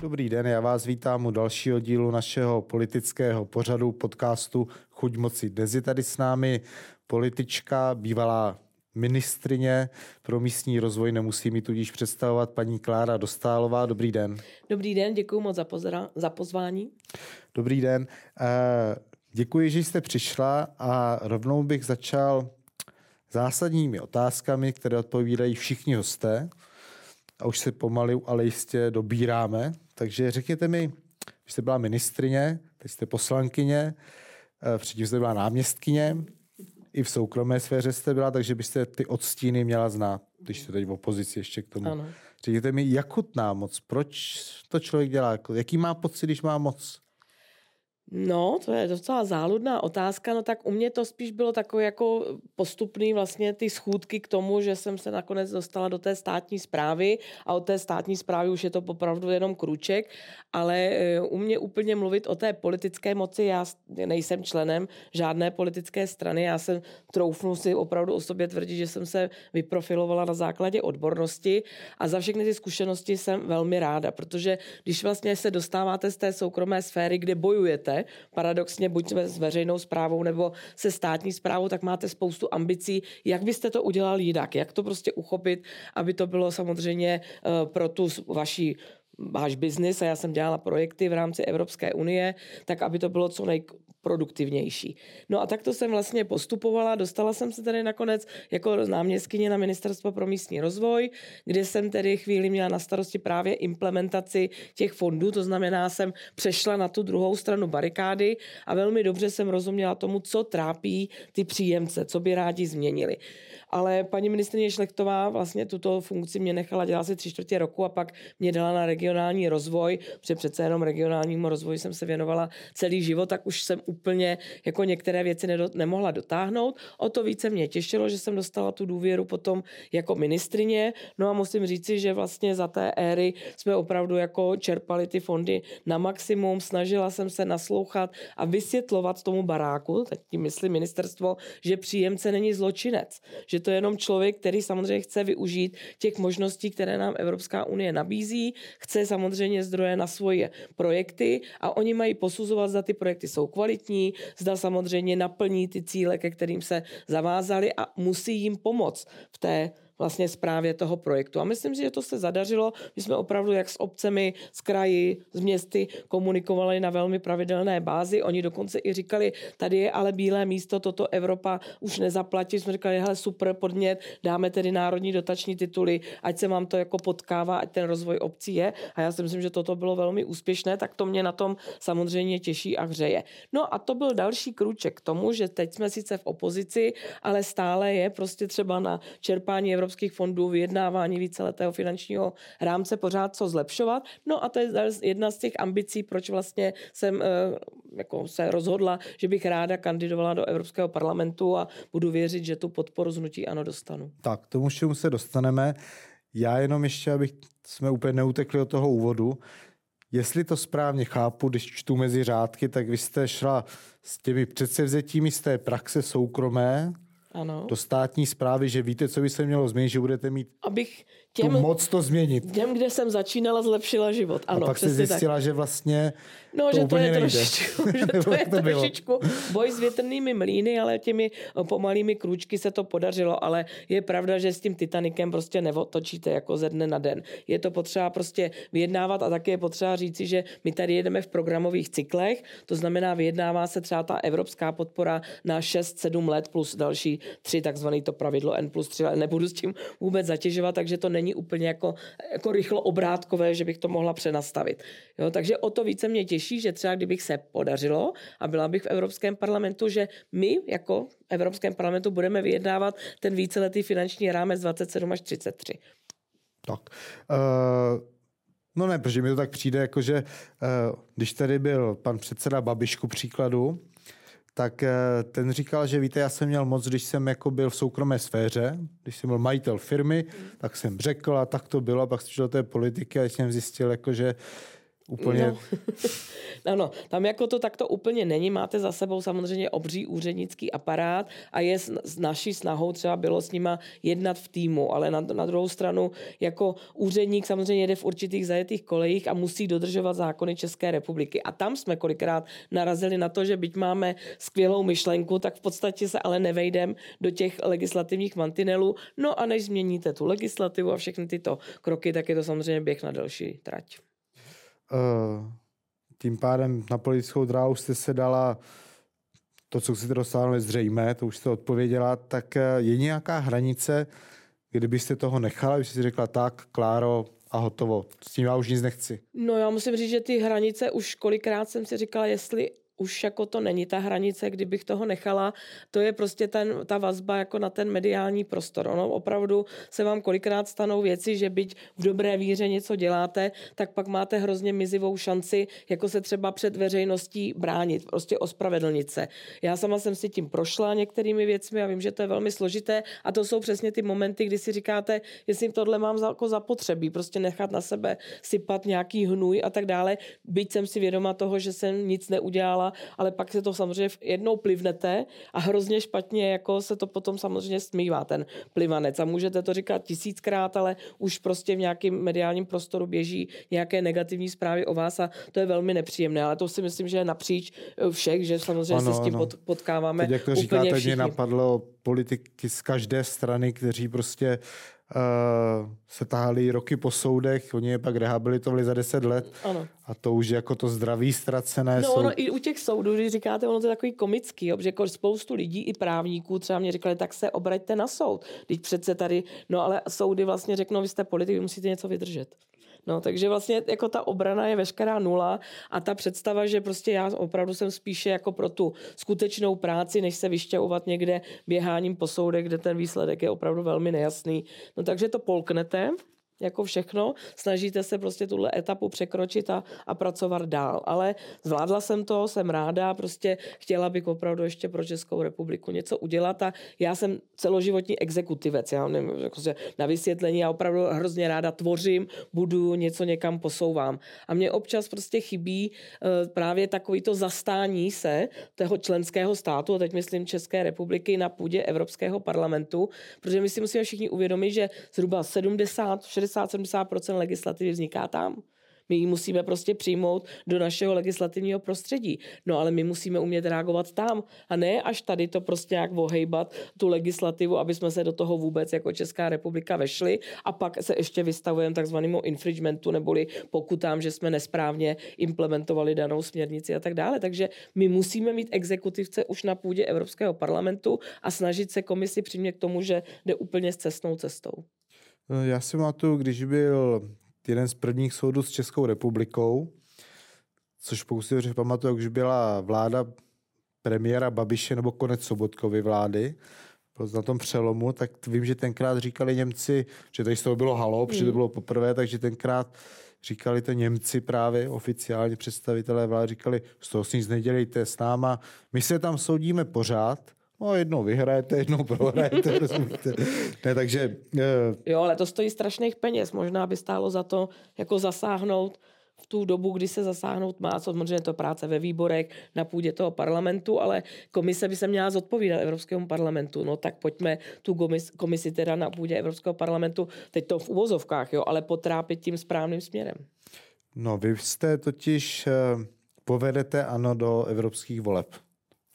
Dobrý den, já vás vítám u dalšího dílu našeho politického pořadu podcastu Chuť moci. Dnes je tady s námi politička, bývalá ministrině pro místní rozvoj, nemusí mi tudíž představovat paní Klára Dostálová. Dobrý den. Dobrý den, děkuji moc za, pozra- za pozvání. Dobrý den. Eh, děkuji, že jste přišla a rovnou bych začal zásadními otázkami, které odpovídají všichni hosté. A už se pomalu, ale jistě dobíráme. Takže řekněte mi, že jste byla ministrině, teď jste poslankyně, eh, předtím jste byla náměstkyně, i v soukromé sféře jste byla, takže byste ty odstíny měla znát, když jste teď v opozici ještě k tomu. Ano. Řekněte mi, jak chutná moc? Proč to člověk dělá? Jaký má pocit, když má moc? No, to je docela záludná otázka, no tak u mě to spíš bylo takové jako postupný vlastně ty schůdky k tomu, že jsem se nakonec dostala do té státní zprávy a od té státní zprávy už je to opravdu jenom kruček, ale e, u mě úplně mluvit o té politické moci, já nejsem členem žádné politické strany, já jsem troufnu si opravdu o sobě tvrdit, že jsem se vyprofilovala na základě odbornosti. A za všechny ty zkušenosti jsem velmi ráda, protože když vlastně se dostáváte z té soukromé sféry, kde bojujete, paradoxně buď s veřejnou zprávou nebo se státní zprávou, tak máte spoustu ambicí, jak byste to udělal jinak, jak to prostě uchopit, aby to bylo samozřejmě eh, pro tu vaší váš biznis a já jsem dělala projekty v rámci Evropské unie, tak aby to bylo co nejproduktivnější. No a tak to jsem vlastně postupovala, dostala jsem se tady nakonec jako náměstkyně na Ministerstvo pro místní rozvoj, kde jsem tedy chvíli měla na starosti právě implementaci těch fondů, to znamená, jsem přešla na tu druhou stranu barikády a velmi dobře jsem rozuměla tomu, co trápí ty příjemce, co by rádi změnili. Ale paní ministrině Šlechtová vlastně tuto funkci mě nechala dělat asi tři čtvrtě roku a pak mě dala na regionální rozvoj, protože přece jenom regionálnímu rozvoji jsem se věnovala celý život, tak už jsem úplně jako některé věci nedo, nemohla dotáhnout. O to více mě těšilo, že jsem dostala tu důvěru potom jako ministrině. No a musím říci, že vlastně za té éry jsme opravdu jako čerpali ty fondy na maximum. Snažila jsem se naslouchat a vysvětlovat tomu baráku, teď tím myslím ministerstvo, že příjemce není zločinec, že to je jenom člověk, který samozřejmě chce využít těch možností, které nám Evropská unie nabízí, chce samozřejmě zdroje na svoje projekty a oni mají posuzovat, zda ty projekty jsou kvalitní, zda samozřejmě naplní ty cíle, ke kterým se zavázali a musí jim pomoct v té vlastně zprávě toho projektu. A myslím si, že to se zadařilo. My jsme opravdu jak s obcemi, s kraji, s městy komunikovali na velmi pravidelné bázi. Oni dokonce i říkali, tady je ale bílé místo, toto Evropa už nezaplatí. Jsme říkali, hele super podnět, dáme tedy národní dotační tituly, ať se vám to jako potkává, ať ten rozvoj obcí je. A já si myslím, že toto bylo velmi úspěšné, tak to mě na tom samozřejmě těší a hřeje. No a to byl další krůček k tomu, že teď jsme sice v opozici, ale stále je prostě třeba na čerpání Evropské evropských fondů, vyjednávání víceletého finančního rámce pořád co zlepšovat. No a to je jedna z těch ambicí, proč vlastně jsem eh, jako se rozhodla, že bych ráda kandidovala do Evropského parlamentu a budu věřit, že tu podporu znutí ano dostanu. Tak, tomu všemu se dostaneme. Já jenom ještě, abych jsme úplně neutekli od toho úvodu, Jestli to správně chápu, když čtu mezi řádky, tak vy jste šla s těmi předsevzetími z té praxe soukromé ano. do státní zprávy, že víte, co by se mělo změnit, že budete mít Abych těm, tu moc to změnit. Těm, kde jsem začínala, zlepšila život. Ano, a pak se zjistila, tak. že vlastně no, to že úplně to je nejde. trošičku, že to je to trošičku boj s větrnými mlýny, ale těmi pomalými krůčky se to podařilo, ale je pravda, že s tím Titanikem prostě neotočíte jako ze dne na den. Je to potřeba prostě vyjednávat a také je potřeba říci, že my tady jedeme v programových cyklech, to znamená vyjednává se třeba ta evropská podpora na 6-7 let plus další tři, takzvaný to pravidlo N plus 3, ale nebudu s tím vůbec zatěžovat, takže to není úplně jako, jako rychlo obrátkové, že bych to mohla přenastavit. Jo, takže o to více mě těší, že třeba kdybych se podařilo a byla bych v Evropském parlamentu, že my jako v Evropském parlamentu budeme vyjednávat ten víceletý finanční rámec 27 až 33. Tak. Uh... No ne, protože mi to tak přijde, jako že uh, když tady byl pan předseda Babišku příkladu, tak eh, ten říkal, že víte, já jsem měl moc, když jsem jako byl v soukromé sféře, když jsem byl majitel firmy, tak jsem řekl a tak to bylo, a pak jsem do té politiky a jsem zjistil, jako, že úplně... No. ano, tam jako to takto úplně není. Máte za sebou samozřejmě obří úřednický aparát a je s, s naší snahou třeba bylo s nima jednat v týmu, ale na, na druhou stranu jako úředník samozřejmě jede v určitých zajetých kolejích a musí dodržovat zákony České republiky. A tam jsme kolikrát narazili na to, že byť máme skvělou myšlenku, tak v podstatě se ale nevejdem do těch legislativních mantinelů. No a než změníte tu legislativu a všechny tyto kroky, tak je to samozřejmě běh na delší trať. Uh, tím pádem na politickou dráhu jste se dala to, co chcete dosáhnout, zřejmé, to už jste odpověděla, tak eh, je nějaká hranice, kdybyste toho nechala, byste si řekla tak, Kláro, a hotovo. S tím já už nic nechci. No já musím říct, že ty hranice už kolikrát jsem si říkala, jestli už jako to není ta hranice, kdybych toho nechala. To je prostě ten, ta vazba jako na ten mediální prostor. Ono opravdu se vám kolikrát stanou věci, že byť v dobré víře něco děláte, tak pak máte hrozně mizivou šanci, jako se třeba před veřejností bránit, prostě ospravedlnit se. Já sama jsem si tím prošla některými věcmi a vím, že to je velmi složité a to jsou přesně ty momenty, kdy si říkáte, jestli tohle mám jako zapotřebí, prostě nechat na sebe sypat nějaký hnůj a tak dále. Byť jsem si vědoma toho, že jsem nic neudělala, ale pak se to samozřejmě jednou plivnete a hrozně špatně jako se to potom samozřejmě smívá ten plivanec. A můžete to říkat tisíckrát, ale už prostě v nějakém mediálním prostoru běží nějaké negativní zprávy o vás a to je velmi nepříjemné, ale to si myslím, že je napříč eh, všech, že samozřejmě ano, se s tím ano. potkáváme Teď, jak to říkáte, mě napadlo politiky z každé strany, kteří prostě uh, se tahali roky po soudech, oni je pak rehabilitovali za 10 let ano. a to už je jako to zdraví ztracené. No jsou... ono i u těch soudů, když říkáte, ono to je takový komický, jo, že jako spoustu lidí i právníků třeba mě říkali, tak se obraťte na soud. Teď přece tady, no ale soudy vlastně řeknou, vy jste politik, vy musíte něco vydržet. No, takže vlastně jako ta obrana je veškerá nula a ta představa, že prostě já opravdu jsem spíše jako pro tu skutečnou práci, než se vyšťahovat někde běháním po soudech, kde ten výsledek je opravdu velmi nejasný. No takže to polknete, jako všechno, snažíte se prostě tuhle etapu překročit a, a pracovat dál. Ale zvládla jsem to, jsem ráda, prostě chtěla bych opravdu ještě pro Českou republiku něco udělat a já jsem celoživotní exekutivec, já nevím, jako na vysvětlení, já opravdu hrozně ráda tvořím, budu něco někam posouvám. A mě občas prostě chybí uh, právě takový to zastání se toho členského státu, a teď myslím České republiky na půdě Evropského parlamentu, protože my si musíme všichni uvědomit, že zhruba 70, 60 60-70% legislativy vzniká tam. My ji musíme prostě přijmout do našeho legislativního prostředí. No ale my musíme umět reagovat tam a ne až tady to prostě jak ohejbat tu legislativu, aby jsme se do toho vůbec jako Česká republika vešli a pak se ještě vystavujeme takzvanému infringementu neboli pokutám, že jsme nesprávně implementovali danou směrnici a tak dále. Takže my musíme mít exekutivce už na půdě Evropského parlamentu a snažit se komisi přimět k tomu, že jde úplně s cestnou cestou. Eh, já si pamatuju, když byl jeden z prvních soudů s Českou republikou, což pokud si dobře pamatuju, když byla vláda premiéra Babiše nebo konec Sobotkovy vlády, na tom přelomu, tak vím, že tenkrát říkali Němci, že tady z toho bylo halo, protože to hmm. bylo poprvé, takže tenkrát říkali to Němci právě, oficiálně představitelé vlády, říkali, z toho si nic nedělejte s náma, my se tam soudíme pořád, No, jednou vyhrajete, jednou prohrajete, rozumíte. Ne, takže... Uh... Jo, ale to stojí strašných peněz. Možná by stálo za to jako zasáhnout v tu dobu, kdy se zasáhnout má, co samozřejmě to práce ve výborech na půdě toho parlamentu, ale komise by se měla zodpovídat Evropskému parlamentu. No tak pojďme tu komisi, komisi teda na půdě Evropského parlamentu, teď to v uvozovkách, jo, ale potrápit tím správným směrem. No, vy jste totiž uh, povedete ano do evropských voleb.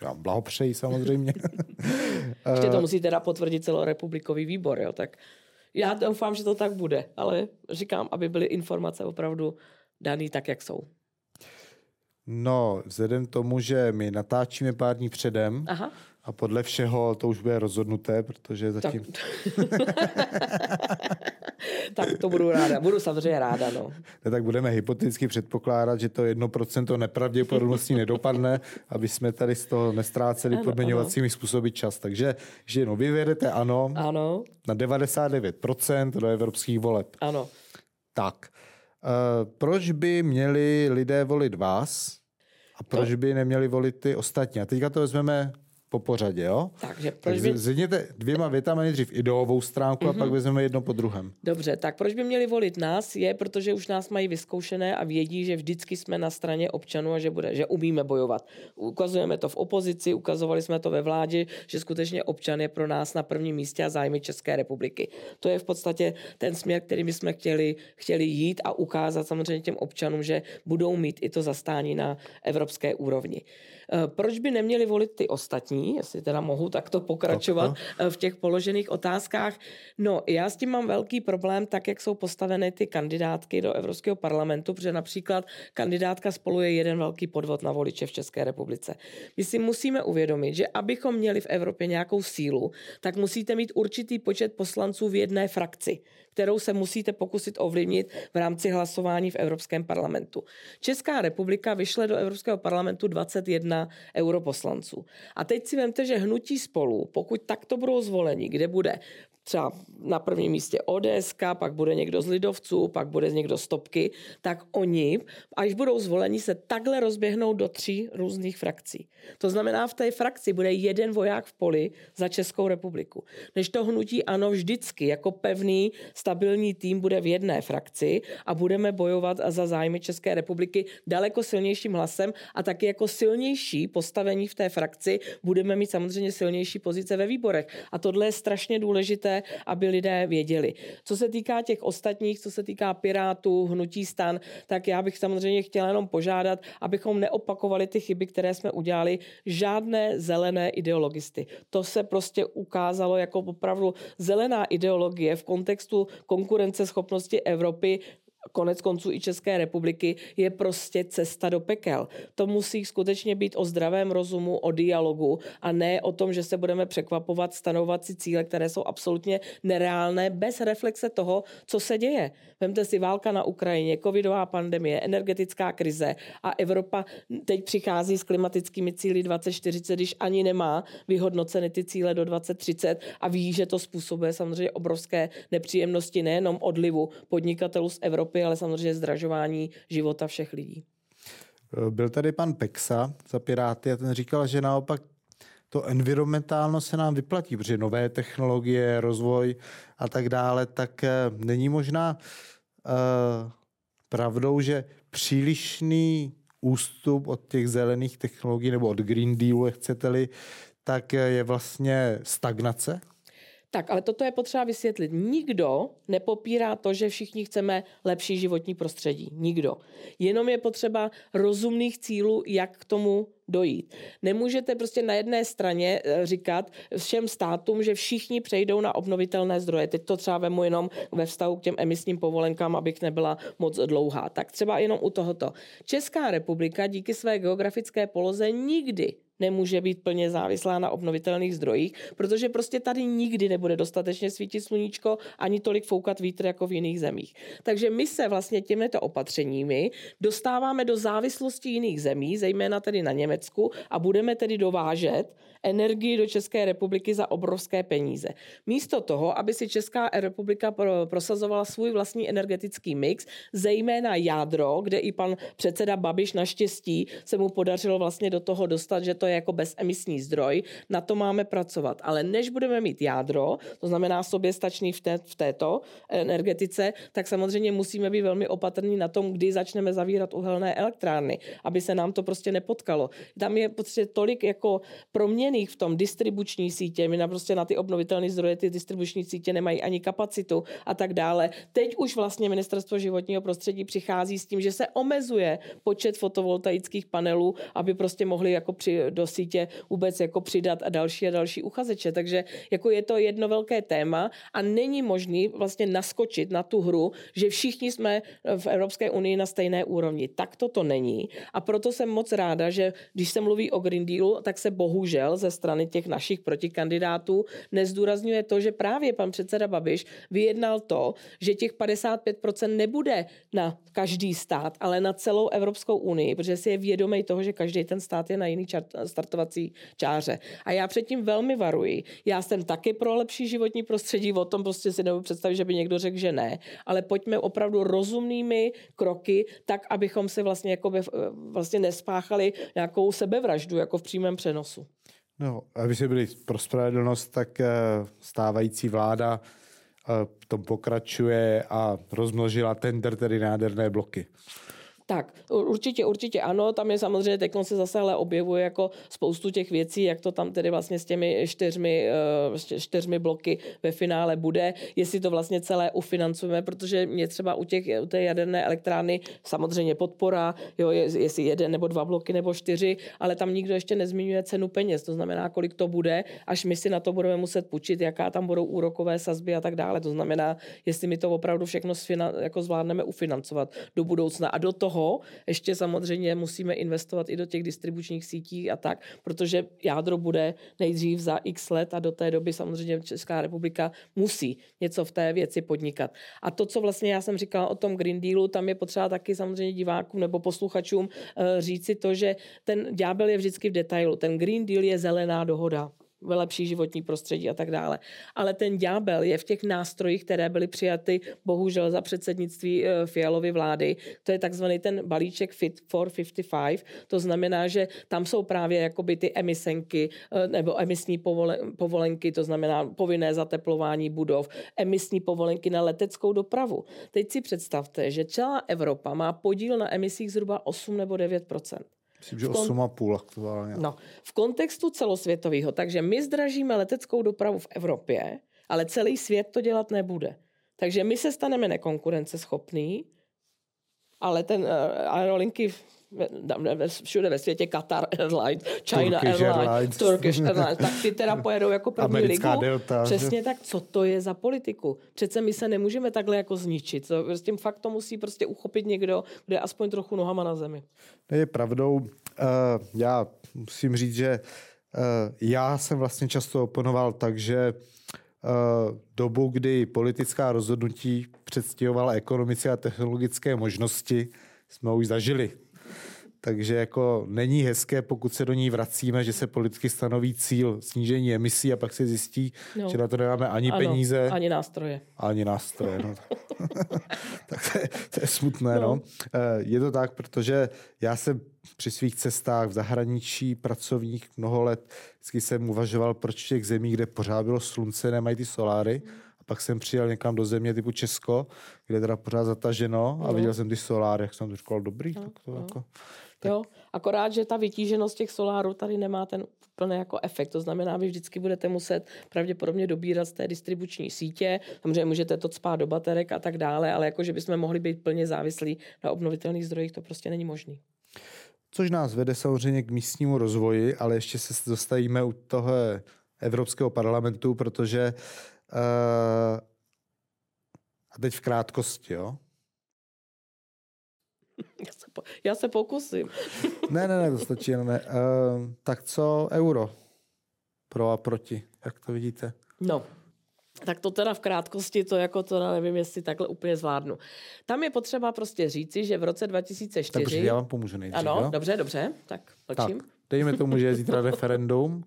Já blahopřeji samozřejmě. Ještě to musí teda potvrdit celorepublikový výbor, jo, tak já doufám, že to tak bude, ale říkám, aby byly informace opravdu daný tak, jak jsou. No, vzhledem tomu, že my natáčíme pár dní předem Aha. a podle všeho to už bude rozhodnuté, protože zatím... Tak, tak to budu ráda, budu samozřejmě ráda, no. Ne, tak budeme hypoteticky předpokládat, že to jedno procento nepravděpodobností nedopadne, aby jsme tady z toho nestráceli podměňovacími způsoby čas. Takže, že no, vy vědete ano, ano. na 99% do evropských voleb. Ano. Tak. Uh, proč by měli lidé volit vás a proč by neměli volit ty ostatní? A teďka to vezmeme po pořadě, jo? Takže proč by... Zvedněte dvěma větami nejdřív ideovou stránku mm-hmm. a mhm. pak vezmeme jedno po druhém. Dobře, tak proč by měli volit nás? Je, protože už nás mají vyzkoušené a vědí, že vždycky jsme na straně občanů a že, bude, že umíme bojovat. Ukazujeme to v opozici, ukazovali jsme to ve vládě, že skutečně občan je pro nás na prvním místě a zájmy České republiky. To je v podstatě ten směr, který my jsme chtěli, chtěli jít a ukázat samozřejmě těm občanům, že budou mít i to zastání na evropské úrovni. Eh, proč by neměli volit ty ostatní, jestli teda mohu takto pokračovat tak, v těch položených otázkách? No, já s tím mám velký problém, tak jak jsou postaveny ty kandidátky do Evropského parlamentu, protože například kandidátka spolu je jeden velký podvod na voliče v České republice. My si musíme uvědomit, že abychom měli v Evropě nějakou sílu, tak musíte mít určitý počet poslanců v jedné frakci kterou se musíte pokusit ovlivnit v rámci hlasování v Evropském parlamentu. Česká republika vyšle do Evropského parlamentu 21 europoslanců. A teď si vemte, že hnutí spolu, pokud takto budou zvoleni, kde bude třeba na prvním místě ODS, pak bude někdo z Lidovců, pak bude někdo z Topky, tak oni, až budou zvoleni, se takhle rozběhnou do tří různých frakcí. To znamená, v té frakci bude jeden voják v poli za Českou republiku. Než to hnutí ano vždycky jako pevný, stabilní tým bude v jedné frakci a budeme bojovat za zájmy České republiky daleko silnějším hlasem a taky jako silnější postavení v té frakci budeme mít samozřejmě silnější pozice ve výborech. A tohle je strašně důležité aby lidé věděli. Co se týká těch ostatních, co se týká Pirátů, Hnutí stan, tak já bych samozřejmě chtěla jenom požádat, abychom neopakovali ty chyby, které jsme udělali, žádné zelené ideologisty. To se prostě ukázalo jako opravdu zelená ideologie v kontextu konkurenceschopnosti Evropy konec konců i České republiky, je prostě cesta do pekel. To musí skutečně být o zdravém rozumu, o dialogu a ne o tom, že se budeme překvapovat, stanovat si cíle, které jsou absolutně nereálné, bez reflexe toho, co se děje. Vemte si válka na Ukrajině, covidová pandemie, energetická krize a Evropa teď přichází s klimatickými cíly 2040, když ani nemá vyhodnoceny ty cíle do 2030 a ví, že to způsobuje samozřejmě obrovské nepříjemnosti nejenom odlivu podnikatelů z Evropy, Evropy, ale samozřejmě zdražování života všech lidí. Byl tady pan Pexa za Piráty a ten říkal, že naopak to environmentálno se nám vyplatí, protože nové technologie, rozvoj a tak dále, tak eh, není možná uh, pravdou, že přílišný ústup od těch zelených technologií nebo od Green Dealu, chcete-li, tak je vlastně stagnace? Tak, ale toto je potřeba vysvětlit. Nikdo nepopírá to, že všichni chceme lepší životní prostředí. Nikdo. Jenom je potřeba rozumných cílů, jak k tomu dojít. Nemůžete prostě na jedné straně eh, říkat všem státům, že všichni přejdou na obnovitelné zdroje. Teď to třeba vemu jenom ve vztahu k těm emisním povolenkám, abych nebyla moc dlouhá. Tak třeba jenom u tohoto. Česká republika díky své geografické poloze nikdy nemůže být plně závislá na obnovitelných zdrojích, protože prostě tady nikdy nebude dostatečně svítit sluníčko ani tolik foukat vítr jako v jiných zemích. Takže my se vlastně těmito opatřeními dostáváme do závislosti jiných zemí, zejména tedy na Německu a budeme tedy dovážet energii do České republiky za obrovské peníze. Místo toho, aby si Česká republika prosazovala svůj vlastní energetický mix, zejména jádro, kde i pan předseda Babiš naštěstí se mu podařilo vlastně do toho dostat, že to je jako bezemisní zdroj, na to máme pracovat. Ale než budeme mít jádro, to znamená soběstačný v, té, v této energetice, tak samozřejmě musíme být velmi opatrní na tom, kdy začneme zavírat uhelné elektrárny, aby se nám to prostě nepotkalo. Tam je prostě tolik jako proměn napojených v tom distribuční sítě, my na prostě na ty obnovitelné zdroje ty distribuční sítě nemají ani kapacitu a tak dále. Teď už vlastně ministerstvo životního prostředí přichází s tím, že se omezuje počet fotovoltaických panelů, aby prostě mohli jako při, do sítě vůbec jako přidat a další a další uchazeče. Takže jako je to jedno velké téma a není možný vlastně naskočit na tu hru, že všichni jsme v Evropské unii na stejné úrovni. Tak to to není. A proto jsem moc ráda, že když se mluví o Green Dealu, tak se bohužel ze strany těch našich protikandidátů nezdůrazňuje to, že právě pan předseda Babiš vyjednal to, že těch 55% nebude na každý stát, ale na celou Evropskou unii, protože si je vědomý toho, že každý ten stát je na jiný čart, startovací čáře. A já předtím velmi varuji. Já jsem taky pro lepší životní prostředí, o tom prostě si nebudu představit, že by někdo řekl, že ne, ale pojďme opravdu rozumnými kroky, tak, abychom si vlastně, jako by, vlastně nespáchali nějakou sebevraždu, jako v přímém přenosu. No, aby se byli pro spravedlnost, tak eh, stávající vláda v eh, tom pokračuje a rozmnožila tender, tedy nádherné bloky. Tak, určitě, určitě ano, tam je samozřejmě, teď se zase ale objevuje jako spoustu těch věcí, jak to tam tedy vlastně s těmi čtyřmi, eh, čtyřmi bloky ve finále bude, jestli to vlastně celé ufinancujeme, protože mě třeba u, těch, u té jaderné elektrárny samozřejmě podpora, jo, jestli jeden nebo dva bloky nebo čtyři, ale tam nikdo ještě nezmiňuje cenu peněz, to znamená, kolik to bude, až my si na to budeme muset půjčit, jaká tam budou úrokové sazby a tak dále. To znamená, jestli my to opravdu všechno jako zvládneme ufinancovat do budoucna a do toho toho ještě samozřejmě musíme investovat i do těch distribučních sítí a tak, protože jádro bude nejdřív za x let a do té doby samozřejmě Česká republika musí něco v té věci podnikat. A to, co vlastně já jsem říkala o tom Green Dealu, tam je potřeba taky samozřejmě divákům nebo posluchačům eh, říci to, že ten ďábel je vždycky v detailu. Ten Green Deal je zelená dohoda lepší životní prostředí a tak dále. Ale ten ďábel je v těch nástrojích, které byly přijaty bohužel za předsednictví eh, Fialovy vlády. To je takzvaný ten balíček Fit for 55. To znamená, že tam jsou právě jakoby ty emisenky eh, nebo emisní povolenky, to znamená povinné zateplování budov, emisní povolenky na leteckou dopravu. Teď si představte, že celá Evropa má podíl na emisích zhruba 8 nebo 9 Myslím, že 8,5 aktuálně. No, v kontextu celosvětového, takže my zdražíme leteckou dopravu v Evropě, ale celý svět to dělat nebude. Takže my se staneme nekonkurenceschopný, ale ten uh, aerolinky všude ve světě, Qatar Airlines, China Turkish Airlines, Airlines, Turkish Airlines, tak ty teda pojedou jako první Americká ligu. Delta, Přesně tak, co to je za politiku? Přece my se nemůžeme takhle jako zničit. S tím fakt to musí prostě uchopit někdo, kde je aspoň trochu nohama na zemi. Je pravdou. Uh, já musím říct, že uh, já jsem vlastně často oponoval tak, že uh, dobu, kdy politická rozhodnutí předstihovala ekonomické a technologické možnosti, jsme už zažili. Takže jako není hezké, pokud se do ní vracíme, že se politicky stanoví cíl snížení emisí a pak se zjistí, no. že na to nemáme ani ano, peníze. Ani nástroje. Ani nástroje, no. tak to je, to je smutné, no. no. Eh, je to tak, protože já jsem při svých cestách v zahraničí pracovních mnoho let vždycky jsem uvažoval, proč v těch zemích, kde pořád bylo slunce, nemají ty soláry. A pak jsem přijel někam do země typu Česko, kde teda pořád zataženo a no. viděl jsem ty soláry, jak jsem to říkal, dobrý, no, tak to no. jako... Jo, akorát, že ta vytíženost těch solárů tady nemá ten plný jako efekt. To znamená, vy vždycky budete muset pravděpodobně dobírat z té distribuční sítě. Samozřejmě můžete to spát do baterek a tak dále, ale jako, že bychom mohli být plně závislí na obnovitelných zdrojích, to prostě není možné. Což nás vede samozřejmě k místnímu rozvoji, ale ještě se dostavíme u toho Evropského parlamentu, protože uh, a teď v krátkosti, jo? Já se, po, já se pokusím. ne, ne, ne, to stačí. Ne, ne. Uh, tak co euro? Pro a proti, jak to vidíte? No, tak to teda v krátkosti, to jako to nevím, jestli takhle úplně zvládnu. Tam je potřeba prostě říci, že v roce 2004... Takže já vám pomůžu nejdřív, Ano, jo? dobře, dobře, tak mlčím. Tak, dejme tomu, že je zítra referendum.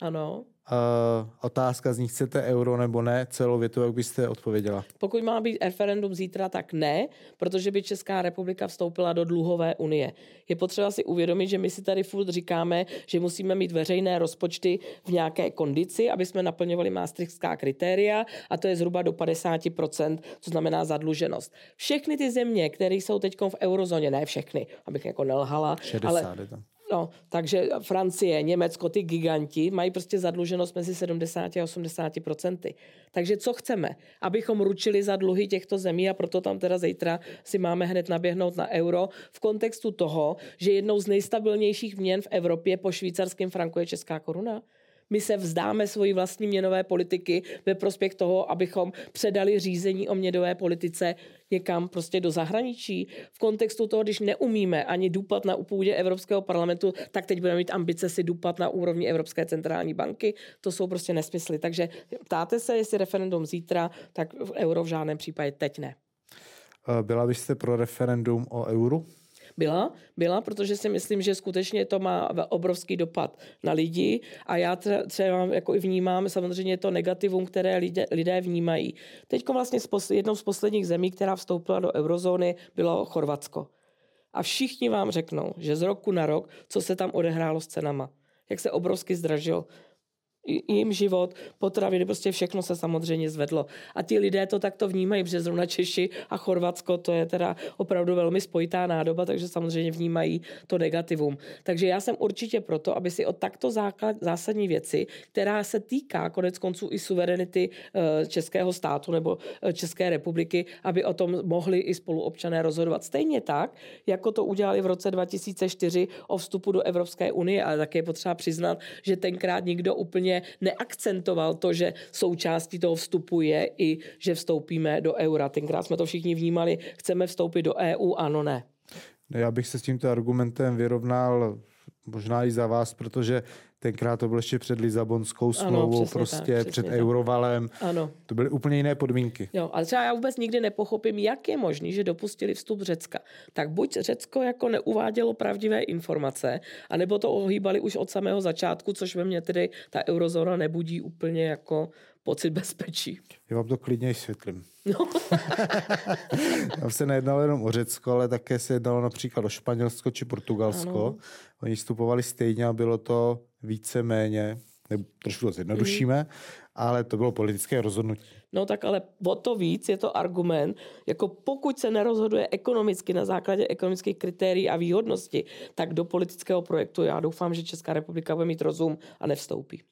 Ano. Uh, otázka z nich chcete euro nebo ne, celou větu, jak byste odpověděla? Pokud má být referendum zítra, tak ne, protože by Česká republika vstoupila do dluhové unie. Je potřeba si uvědomit, že my si tady furt říkáme, že musíme mít veřejné rozpočty v nějaké kondici, aby jsme naplňovali maastrichtská kritéria a to je zhruba do 50%, co znamená zadluženost. Všechny ty země, které jsou teď v eurozóně, ne všechny, abych jako nelhala, 60 ale No, takže Francie, Německo, ty giganti mají prostě zadluženost mezi 70 a 80 procenty. Takže co chceme? Abychom ručili za dluhy těchto zemí a proto tam teda zítra si máme hned naběhnout na euro v kontextu toho, že jednou z nejstabilnějších měn v Evropě po švýcarském franku je česká koruna. My se vzdáme svojí vlastní měnové politiky ve prospěch toho, abychom předali řízení o měnové politice někam prostě do zahraničí. V kontextu toho, když neumíme ani dupat na půdě Evropského parlamentu, tak teď budeme mít ambice si dupat na úrovni Evropské centrální banky. To jsou prostě nesmysly. Takže ptáte se, jestli referendum zítra, tak euro v žádném případě teď ne. Byla byste pro referendum o euru? Byla, byla, protože si myslím, že skutečně to má obrovský dopad na lidi a já třeba jako i vnímám samozřejmě to negativum, které lidé, lidé vnímají. Teď vlastně jednou z posledních zemí, která vstoupila do eurozóny, bylo Chorvatsko. A všichni vám řeknou, že z roku na rok, co se tam odehrálo s cenama. jak se obrovsky zdražil jim život, potraviny, prostě všechno se samozřejmě zvedlo. A ti lidé to takto vnímají, protože zrovna Češi a Chorvatsko, to je teda opravdu velmi spojitá nádoba, takže samozřejmě vnímají to negativum. Takže já jsem určitě proto, aby si o takto základ, zásadní věci, která se týká konec konců i suverenity eh, Českého státu nebo eh, České republiky, aby o tom mohli i spoluobčané rozhodovat. Stejně tak, jako to udělali v roce 2004 o vstupu do Evropské unie, ale také je potřeba přiznat, že tenkrát nikdo úplně vlastně neakcentoval to, že součástí toho vstupu je i, že vstoupíme do eura. Tenkrát jsme to všichni vnímali, chceme vstoupit do EU, ano, ne. Já bych se s tímto argumentem vyrovnal možná i za vás, protože tenkrát to bylo ještě před Lizabonskou smlouvou, ano, prostě tak, před tak. Eurovalem. Ano. To byly úplně jiné podmínky. Jo, ale třeba já vůbec nikdy nepochopím, jak je možné, že dopustili vstup Řecka. Tak buď Řecko jako neuvádělo pravdivé informace, anebo to ohýbali už od samého začátku, což ve mně tedy ta eurozóna nebudí úplně jako pocit bezpečí. Já vám to klidně vysvětlím. No. Tam se nejednalo jenom o Řecko, ale také se jednalo například o Španělsko či Portugalsko. Ano. Oni vstupovali stejně a bylo to více-méně, nebo trošku to zjednodušíme, mm. ale to bylo politické rozhodnutí. No tak ale o to víc je to argument, jako pokud se nerozhoduje ekonomicky na základě ekonomických kritérií a výhodnosti, tak do politického projektu já doufám, že Česká republika bude mít rozum a nevstoupí.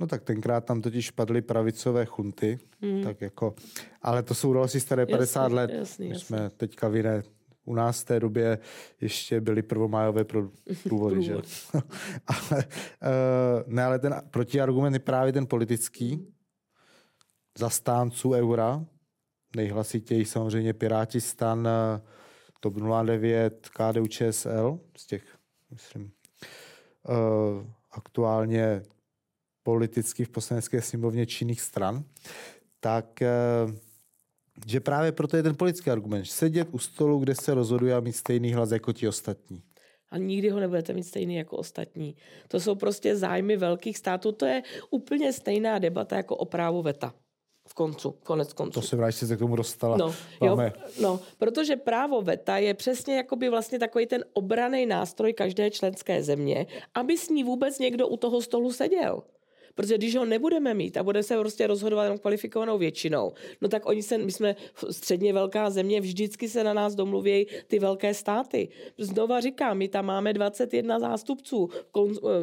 No tak tenkrát tam totiž padly pravicové chunty, hmm. tak jako, ale to jsou asi staré 50 jasný, let. Jasný, My jasný. jsme teďka v jiné, u nás v té době ještě byly prvomájové průvody, že? ale, uh, ne, ale ten protiargument je právě ten politický zastánců eura, nejhlasitěji samozřejmě Piráti stan, eh, TOP 09, KDU ČSL, z těch, myslím, uh, aktuálně politicky v poslanecké sněmovně činných stran, tak eh, že právě proto je ten politický argument, sedět u stolu, kde se rozhoduje a mít stejný hlas jako ti ostatní. A nikdy ho nebudete mít stejný jako ostatní. To jsou prostě zájmy velkých států. To je úplně stejná debata jako o právu VETA v koncu, konec konců. To se vrátí, se k tomu dostala. No, jo, no, protože právo VETA je přesně jakoby vlastně takový ten obraný nástroj každé členské země, aby s ní vůbec někdo u toho stolu seděl. Protože když ho nebudeme mít a bude se prostě rozhodovat jenom kvalifikovanou většinou, no tak oni se, my jsme středně velká země, vždycky se na nás domluví ty velké státy. Znova říkám, my tam máme 21 zástupců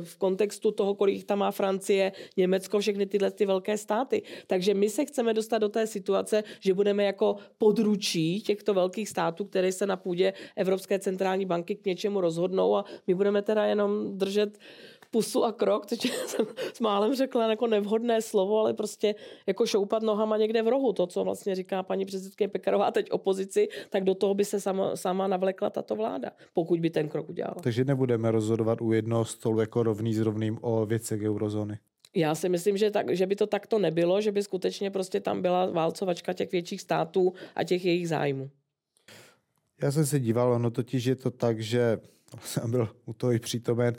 v kontextu toho, kolik tam má Francie, Německo, všechny tyhle ty velké státy. Takže my se chceme dostat do té situace, že budeme jako područí těchto velkých států, které se na půdě Evropské centrální banky k něčemu rozhodnou a my budeme teda jenom držet pusu a krok, teď jsem s málem řekla jako nevhodné slovo, ale prostě jako šoupat nohama někde v rohu, to, co vlastně říká paní předsedkyně Pekarová teď opozici, tak do toho by se sama, sama navlekla tato vláda, pokud by ten krok udělala. Takže nebudeme rozhodovat u jednoho stolu jako rovný s rovným o věcech eurozóny. Já si myslím, že, tak, že by to takto nebylo, že by skutečně prostě tam byla válcovačka těch větších států a těch jejich zájmů. Já jsem se díval, ono totiž je to tak, že jsem byl u toho i přítomen,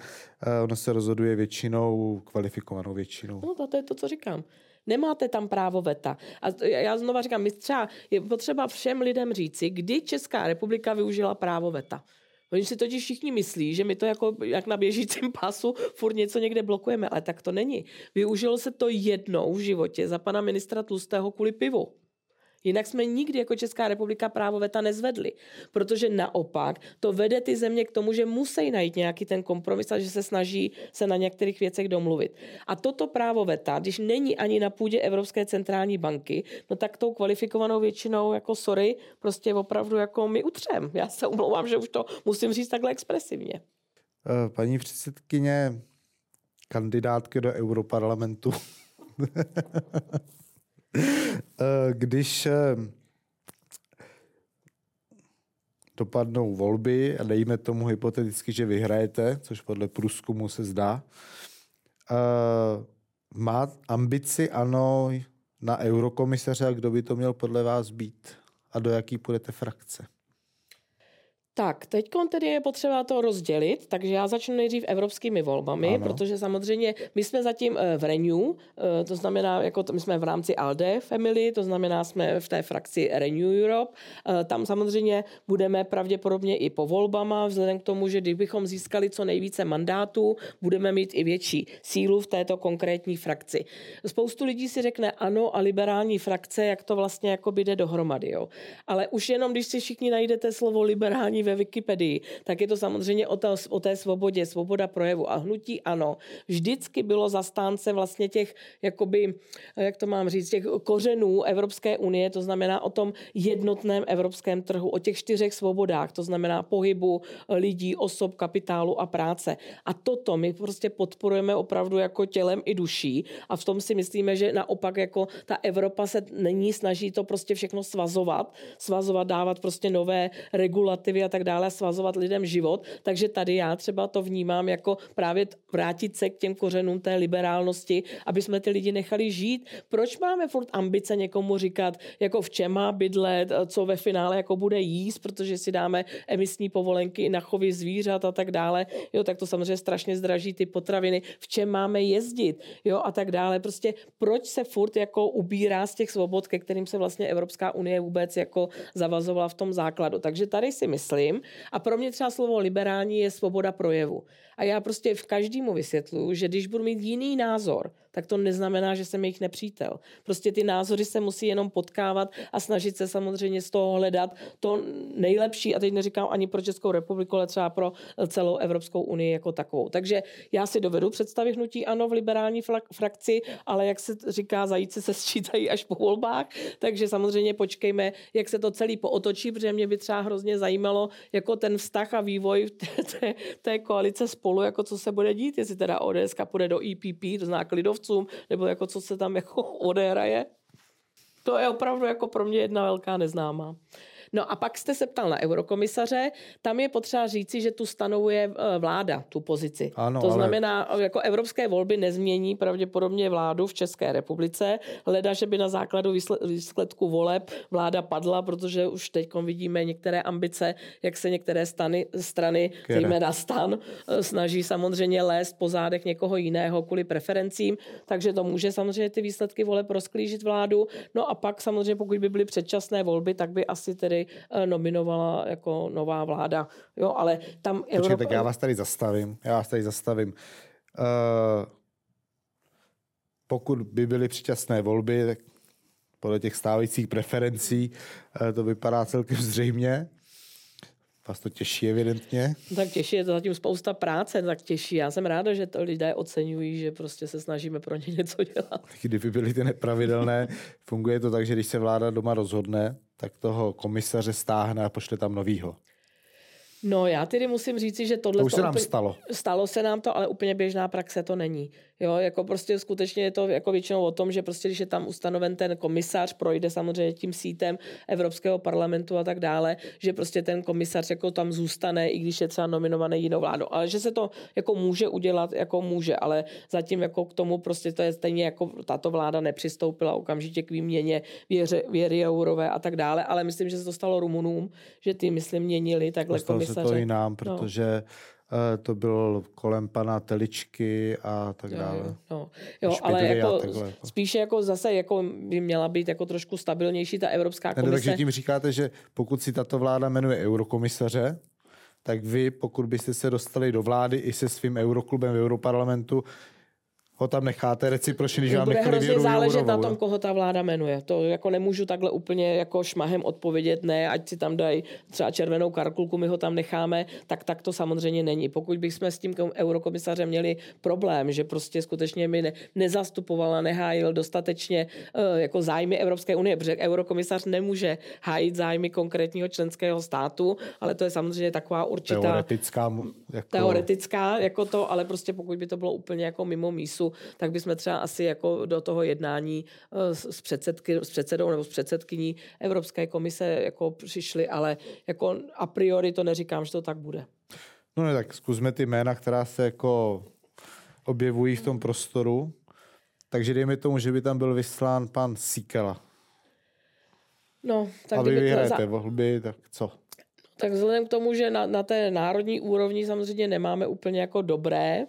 uh, ono se rozhoduje většinou, kvalifikovanou většinou. No to je to, co říkám. Nemáte tam právo veta. A já znova říkám, my třeba je potřeba všem lidem říci, kdy Česká republika využila právo veta. Oni si totiž všichni myslí, že my to jako jak na běžícím pasu furt něco někde blokujeme, ale tak to není. Využilo se to jednou v životě za pana ministra Tlustého kvůli pivu. Jinak jsme nikdy jako Česká republika právo veta nezvedli, protože naopak to vede ty země k tomu, že musí najít nějaký ten kompromis a že se snaží se na některých věcech domluvit. A toto právo veta, když není ani na půdě Evropské centrální banky, no tak tou kvalifikovanou většinou jako sorry, prostě opravdu jako my utřem. Já se umlouvám, že už to musím říct takhle expresivně. Eh, paní předsedkyně, kandidátky do Europarlamentu. Eh, když eh, dopadnou volby a dejme tomu hypoteticky, že vyhrajete, což podle průzkumu se zdá, eh, má ambici ano na eurokomisaře a kdo by to měl podle vás být? A do jaký půjdete frakce? Tak, teď tedy je potřeba to rozdělit, takže já začnu nejdřív evropskými volbami, ano. protože samozřejmě my jsme zatím eh, v Renew, eh, to znamená, jako my jsme v rámci ALDE Family, to znamená, jsme v té frakci Renew Europe. Eh, tam samozřejmě budeme pravděpodobně i po volbama, vzhledem k tomu, že kdybychom získali co nejvíce mandátů, budeme mít i větší sílu v této konkrétní frakci. Spoustu lidí si řekne ano a liberální frakce, jak to vlastně jako jde dohromady. Jo. Ale už jenom, když si všichni najdete slovo liberální ve Wikipedii, tak je to samozřejmě o, té, o té svobodě, svoboda projevu. A hnutí ano, vždycky bylo zastánce vlastně těch, jakoby, jak to mám říct, těch kořenů Evropské unie, to znamená o tom jednotném evropském trhu, o těch čtyřech svobodách, to znamená pohybu lidí, osob, kapitálu a práce. A toto my prostě podporujeme opravdu jako tělem i duší a v tom si myslíme, že naopak jako ta Evropa se není snaží to prostě všechno svazovat, svazovat, dávat prostě nové regulativy a tak dále, svazovat lidem život. Takže tady já třeba to vnímám jako právě vrátit se k těm kořenům té liberálnosti, aby jsme ty lidi nechali žít. Proč máme furt ambice někomu říkat, jako v čem má bydlet, co ve finále jako bude jíst, protože si dáme emisní povolenky na chovy zvířat a tak dále. Jo, tak to samozřejmě strašně zdraží ty potraviny, v čem máme jezdit, jo, a tak dále. Prostě proč se furt jako ubírá z těch svobod, ke kterým se vlastně Evropská unie vůbec jako zavazovala v tom základu. Takže tady si myslím, a pro mě třeba slovo liberální je svoboda projevu. A já prostě v každému vysvětluju, že když budu mít jiný názor, tak to neznamená, že jsem jejich nepřítel. Prostě ty názory se musí jenom potkávat a snažit se samozřejmě z toho hledat to nejlepší. A teď neříkám ani pro Českou republiku, ale třeba pro celou Evropskou unii jako takovou. Takže já si dovedu představit hnutí ano v liberální frakci, ale jak se říká, zajíci se sčítají až po volbách, takže samozřejmě počkejme, jak se to celý pootočí, protože mě by třeba hrozně zajímalo jako ten vztah a vývoj té, té, té koalice spolu, jako co se bude dít, jestli teda ODS půjde do EPP, to zná klidovcům, nebo jako co se tam jako odehraje. To je opravdu jako pro mě jedna velká neznámá. No a pak jste se ptal na eurokomisaře, tam je potřeba říci, že tu stanovuje eh, vláda tu pozici. Ano, to ale... znamená, jako evropské volby nezmění pravděpodobně vládu v České republice, leda, že by na základu výsledku voleb vláda padla, protože už teď vidíme některé ambice, jak se některé stany, strany, zejména stan, eh, snaží samozřejmě lézt po zádech někoho jiného kvůli preferencím, takže to může samozřejmě ty výsledky voleb rozklížit vládu. No a pak samozřejmě, pokud by byly předčasné volby, tak by asi tedy tady eh, nominovala jako nová vláda. Jo, ale tam Počkej, Evropa... tak já vás tady zastavím. Já vás tady zastavím. Uh, pokud by byly předčasné volby, tak podle těch stávajících preferencí uh, to vypadá celkem zřejmě. Vás to těší evidentně. Tak těší, je to zatím spousta práce, tak těší. Já jsem ráda, že to lidé oceňují, že prostě se snažíme pro ně něco dělat. Kdyby byly ty nepravidelné, funguje to tak, že když se vláda doma rozhodne, tak toho komisaře stáhne a pošle tam novýho. No já tedy musím říci, že tohle... To už se nám úplně, stalo. Stalo se nám to, ale úplně běžná praxe to není. Jo, jako prostě skutečně je to jako většinou o tom, že prostě když je tam ustanoven ten komisař, projde samozřejmě tím sítem Evropského parlamentu a tak dále, že prostě ten komisař jako tam zůstane, i když je třeba nominovaný jinou vládou. Ale že se to jako může udělat, jako může, ale zatím jako k tomu prostě to je stejně jako tato vláda nepřistoupila okamžitě k výměně věře, věry eurové a tak dále, ale myslím, že se to stalo Rumunům, že ty, myslím, měnili takhle. Se to i nám, no. protože no to byl kolem pana Teličky a tak dále. Jo, jo. jo ale jako, takhle. spíše jako zase jako by měla být jako trošku stabilnější ta Evropská komise. Ne, takže tím říkáte, že pokud si tato vláda jmenuje eurokomisaře, tak vy, pokud byste se dostali do vlády i se svým euroklubem v Europarlamentu, ho tam necháte recipročně, když vám nechali hrozně záležet na tom, koho ta vláda jmenuje. To jako nemůžu takhle úplně jako šmahem odpovědět, ne, ať si tam dají třeba červenou karkulku, my ho tam necháme, tak tak to samozřejmě není. Pokud bychom s tím eurokomisařem měli problém, že prostě skutečně mi ne, nezastupovala, nehájil dostatečně uh, jako zájmy Evropské unie, protože eurokomisař nemůže hájit zájmy konkrétního členského státu, ale to je samozřejmě taková určitá... Teoretická. Jako... Teoretická, jako to, ale prostě pokud by to bylo úplně jako mimo mísu, tak bychom třeba asi jako do toho jednání eh, s, předsedky, s předsedou nebo s předsedkyní Evropské komise jako přišli, ale jako a priori to neříkám, že to tak bude. No ne, tak zkusme ty jména, která se jako objevují v tom prostoru. Takže dejme tomu, že by tam byl vyslán pan Sikela. No, tak a vy vyhrajete za... volby, tak co? Tak vzhledem k tomu, že na, na té národní úrovni samozřejmě nemáme úplně jako dobré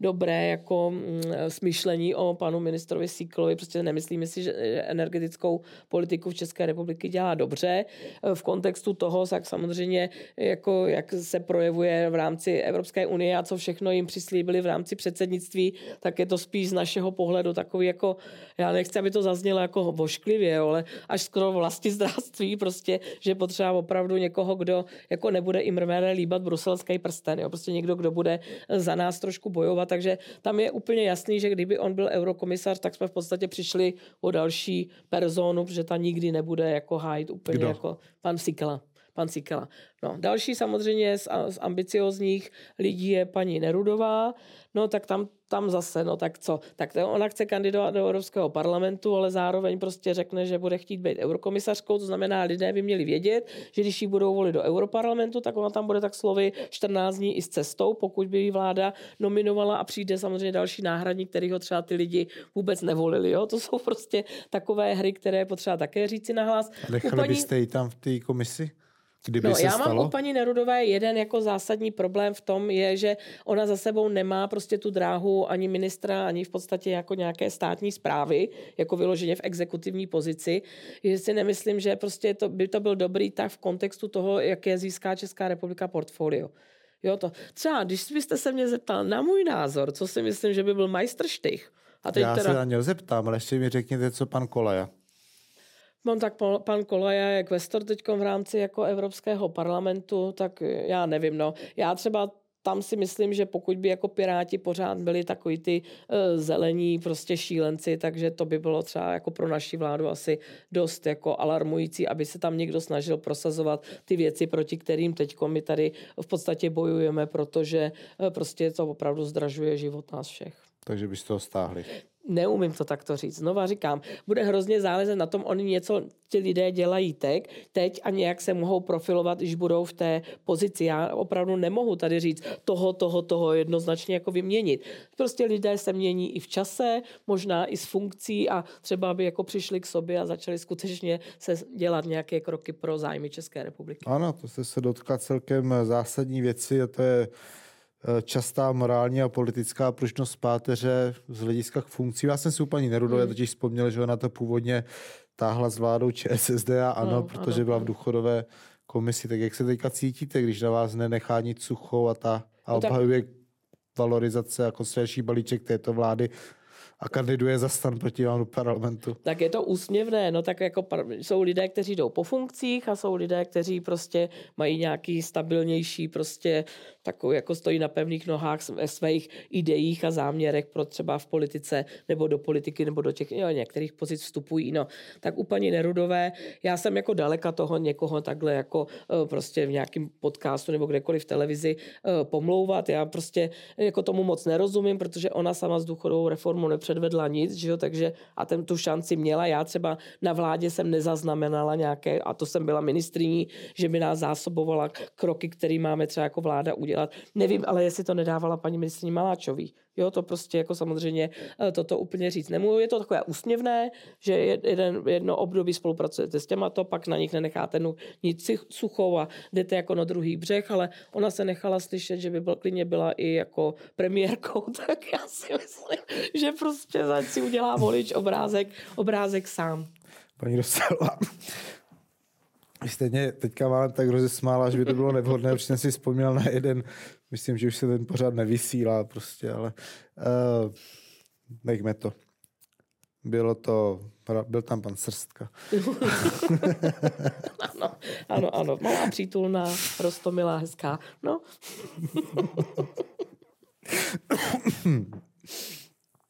dobré jako mm, smyšlení o panu ministrovi Síklovi. Prostě nemyslíme si, že energetickou politiku v České republiky dělá dobře. V kontextu toho, jak samozřejmě jako, jak se projevuje v rámci Evropské unie a co všechno jim přislíbili v rámci předsednictví, tak je to spíš z našeho pohledu takový jako, já nechci, aby to zaznělo jako vošklivě, ale až skoro vlasti zdravství, prostě, že potřeba opravdu někoho, kdo jako nebude i mrmére líbat bruselský prsten, jo? prostě někdo, kdo bude za nás trošku bojovat takže tam je úplně jasný, že kdyby on byl eurokomisař, tak jsme v podstatě přišli o další personu, protože ta nikdy nebude jako hájit úplně Kdo? jako pan Sikela pan Sikela. No, další samozřejmě z, z ambiciozních lidí je paní Nerudová, no tak tam, tam zase, no tak co, tak to ona chce kandidovat do Evropského parlamentu, ale zároveň prostě řekne, že bude chtít být eurokomisařkou, to znamená, lidé by měli vědět, že když ji budou volit do Europarlamentu, tak ona tam bude tak slovy 14 dní i s cestou, pokud by ji vláda nominovala a přijde samozřejmě další náhradník, který ho třeba ty lidi vůbec nevolili. Jo? To jsou prostě takové hry, které je potřeba také říci nahlas. Nechali paní... byste ji tam v té komisi? Kdyby no, se já stalo? mám u paní Nerudové jeden jako zásadní problém v tom, je, že ona za sebou nemá prostě tu dráhu ani ministra, ani v podstatě jako nějaké státní zprávy, jako vyloženě v exekutivní pozici. Že si nemyslím, že prostě to, by to byl dobrý tak v kontextu toho, jaké získá Česká republika portfolio. Jo, to. Třeba, když byste se mě zeptal na můj názor, co si myslím, že by byl majstrštych. A teď Já teda... se na něj zeptám, ale ještě mi řekněte, co pan Kolaja. Mám tak pan Kolaja je kvestor teď v rámci jako Evropského parlamentu, tak já nevím, no. Já třeba tam si myslím, že pokud by jako Piráti pořád byli takový ty uh, zelení prostě šílenci, takže to by bylo třeba jako pro naši vládu asi dost jako alarmující, aby se tam někdo snažil prosazovat ty věci, proti kterým teď my tady v podstatě bojujeme, protože uh, prostě to opravdu zdražuje život nás všech. Takže byste ho stáhli neumím to takto říct. Znova říkám, bude hrozně záležet na tom, oni něco ti lidé dělají teď, teď a nějak se mohou profilovat, když budou v té pozici. Já opravdu nemohu tady říct toho, toho, toho jednoznačně jako vyměnit. Prostě lidé se mění i v čase, možná i s funkcí a třeba by jako přišli k sobě a začali skutečně se dělat nějaké kroky pro zájmy České republiky. Ano, to se dotkla celkem zásadní věci a to je častá morální a politická pružnost páteře z hlediska funkcí. Já jsem si úplně Nerudové hmm. totiž vzpomněl, že ona to původně táhla s vládou ČSSD a ano, no, protože ano. byla v důchodové komisi. Tak jak se teďka cítíte, když na vás nenechá nic suchou a ta a no obhajuje valorizace jako svější balíček této vlády a kandiduje za stan proti vám do parlamentu. Tak je to úsměvné, no tak jako jsou lidé, kteří jdou po funkcích a jsou lidé, kteří prostě mají nějaký stabilnější prostě takový, jako stojí na pevných nohách ve svých ideích a záměrech pro třeba v politice nebo do politiky nebo do těch jo, některých pozic vstupují. No, tak u paní Nerudové, já jsem jako daleka toho někoho takhle jako eh, prostě v nějakém podcastu nebo kdekoliv v televizi eh, pomlouvat. Já prostě jako tomu moc nerozumím, protože ona sama s důchodovou reformou nepředvedla nic, že jo, takže a ten tu šanci měla. Já třeba na vládě jsem nezaznamenala nějaké, a to jsem byla ministriní, že by nás zásobovala kroky, které máme třeba jako vláda udělat. Nevím, ale jestli to nedávala paní ministrině Maláčový. Jo, to prostě jako samozřejmě eh, toto úplně říct nemůžu. Je to takové úsměvné, že jeden, jedno období spolupracujete s těma to, pak na nich nenecháte nic suchou a jdete jako na druhý břeh, ale ona se nechala slyšet, že by byl, klidně byla i jako premiérkou, tak já si myslím, že prostě si udělá volič obrázek, obrázek sám. Paní Dostala, vy jste mě teďka vám tak rozesmála, že by to bylo nevhodné, protože jsem si vzpomněl na jeden, myslím, že už se ten pořád nevysílá prostě, ale uh, nechme to. Bylo to, byl tam pan Srstka. ano, ano, ano, malá přítulná, rostomilá, hezká, no.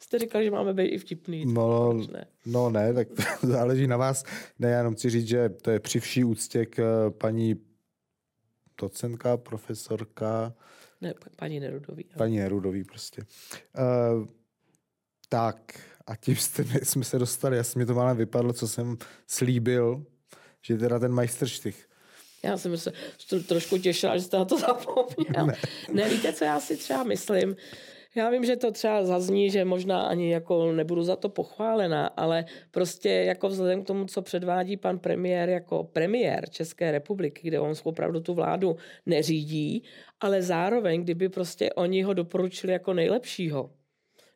Jste říkal, že máme být i vtipný. No, ne? no ne, tak to záleží na vás. Ne, já jenom chci říct, že to je při vší úctě k eh, paní docentka, profesorka. Ne, paní Nerudový. Paní Nerudový prostě. Uh, tak a tím jste, jsme se dostali, já jsem mi to málem vypadlo, co jsem slíbil, že teda ten majstrštych. Já jsem se trošku těšila, že jste na to zapomněl. Ne. ne, víte, co já si třeba myslím? Já vím, že to třeba zazní, že možná ani jako nebudu za to pochválená, ale prostě jako vzhledem k tomu, co předvádí pan premiér jako premiér České republiky, kde on opravdu tu vládu neřídí, ale zároveň, kdyby prostě oni ho doporučili jako nejlepšího,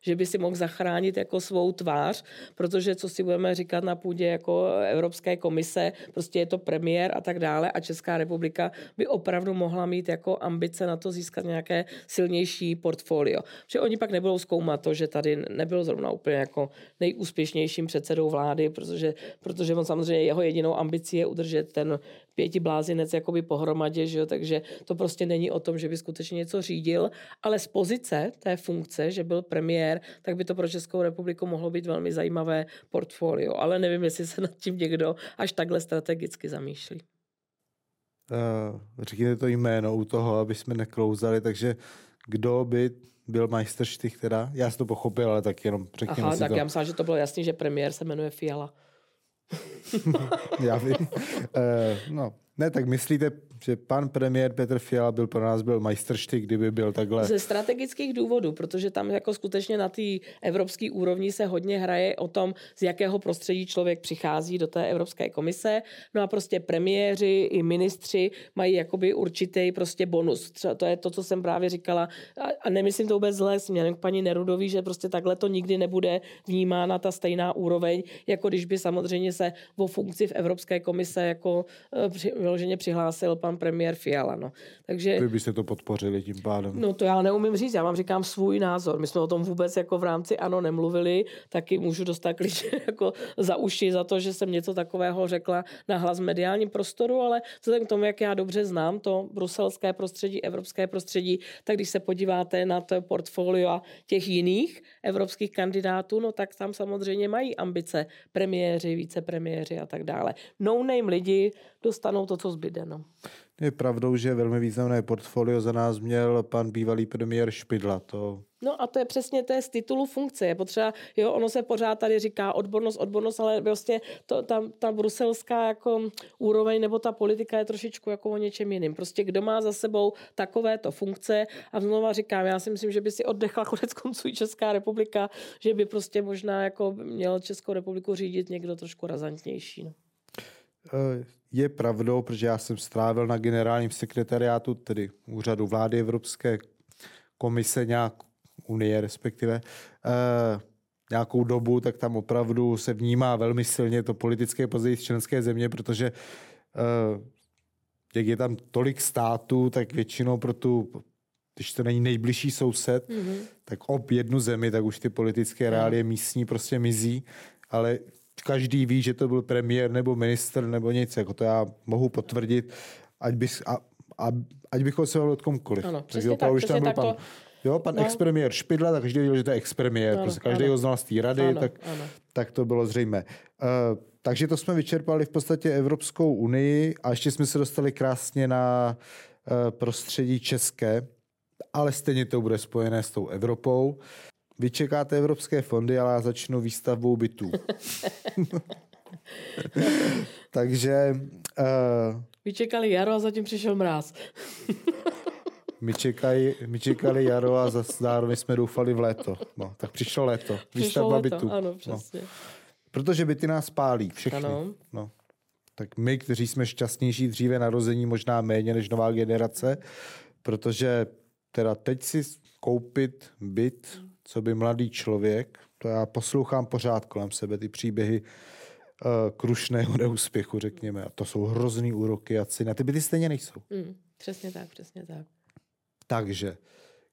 že by si mohl zachránit jako svou tvář, protože co si budeme říkat na půdě jako Evropské komise, prostě je to premiér a tak dále a Česká republika by opravdu mohla mít jako ambice na to získat nějaké silnější portfolio. Že oni pak nebudou zkoumat to, že tady nebyl zrovna úplně jako nejúspěšnějším předsedou vlády, protože, protože on samozřejmě jeho jedinou ambicí je udržet ten pěti blázinec jakoby pohromadě, že jo? takže to prostě není o tom, že by skutečně něco řídil, ale z pozice té funkce, že byl premiér, tak by to pro Českou republiku mohlo být velmi zajímavé portfolio, ale nevím, jestli se nad tím někdo až takhle strategicky zamýšlí. Uh, řekněte to jméno u toho, aby jsme neklouzali, takže kdo by byl majsterštych teda? Já jsem to pochopil, ale tak jenom řekněme Aha, si tak to. já myslím, že to bylo jasný, že premiér se jmenuje Fiala. Já vím. Uh, no, ne, tak myslíte, že pan premiér Petr Fiala byl pro nás byl majstrštyk, kdyby byl takhle... Ze strategických důvodů, protože tam jako skutečně na té evropské úrovni se hodně hraje o tom, z jakého prostředí člověk přichází do té Evropské komise. No a prostě premiéři i ministři mají jakoby určitý prostě bonus. Třeba to je to, co jsem právě říkala. A nemyslím to vůbec zle, směrem k paní Nerudový, že prostě takhle to nikdy nebude vnímána ta stejná úroveň, jako když by samozřejmě se o funkci v Evropské komise jako eh, vyloženě přihlásil pan premiér Fiala. No. Takže, Vy byste to podpořili tím pádem. No to já neumím říct, já vám říkám svůj názor. My jsme o tom vůbec jako v rámci ANO nemluvili, taky můžu dostat klíč jako za uši za to, že jsem něco takového řekla na hlas v mediálním prostoru, ale vzhledem k tomu, jak já dobře znám to bruselské prostředí, evropské prostředí, tak když se podíváte na to portfolio těch jiných evropských kandidátů, no tak tam samozřejmě mají ambice premiéři, vicepremiéři a tak dále. No name lidi dostanou to, co zbyde. No. Je pravdou, že velmi významné portfolio za nás měl pan bývalý premiér Špidla. To... No a to je přesně to je z titulu funkce. Je potřeba, jo, ono se pořád tady říká odbornost, odbornost, ale prostě to, ta, ta bruselská jako úroveň nebo ta politika je trošičku jako o něčem jiným. Prostě kdo má za sebou takovéto funkce a znova říkám, já si myslím, že by si oddechla konec konců i Česká republika, že by prostě možná jako měl Českou republiku řídit někdo trošku razantnější. No. Je pravdou, protože já jsem strávil na generálním sekretariátu, tedy úřadu vlády Evropské komise, nějak unie respektive, eh, nějakou dobu, tak tam opravdu se vnímá velmi silně to politické později z členské země, protože eh, jak je tam tolik států, tak většinou pro tu, když to není nejbližší soused, mm-hmm. tak ob jednu zemi, tak už ty politické reálie místní prostě mizí, ale každý ví, že to byl premiér nebo minister nebo nic, jako to já mohu potvrdit, ať, bych, a, a, ať bychom se mohli od komukoliv. Ano, přesně tak, už tam byl pan, to... Jo, pan no. ex-premiér Špidla, tak každý věděl, že to je ex-premiér. Ano, prostě každý ano. ho znal z té rady, ano, tak, ano. tak to bylo zřejmé. Uh, takže to jsme vyčerpali v podstatě Evropskou unii a ještě jsme se dostali krásně na uh, prostředí české, ale stejně to bude spojené s tou Evropou. Vy čekáte evropské fondy, ale já začnu výstavbou bytů. Takže... Uh, Vy čekali jaro a zatím přišel mráz. my, čekali, my čekali jaro a zároveň jsme doufali v léto. No, tak přišlo léto. Výstavba přišlo bytů. Ano, přesně. No. Protože byty nás pálí, všechny. Ano. No. Tak my, kteří jsme šťastnější dříve narození, možná méně než nová generace, protože teda teď si koupit byt co by mladý člověk, to já poslouchám pořád kolem sebe ty příběhy uh, krušného neúspěchu, řekněme. A to jsou hrozný úroky a ceny. A ty byty stejně nejsou. Mm, přesně tak, přesně tak. Takže,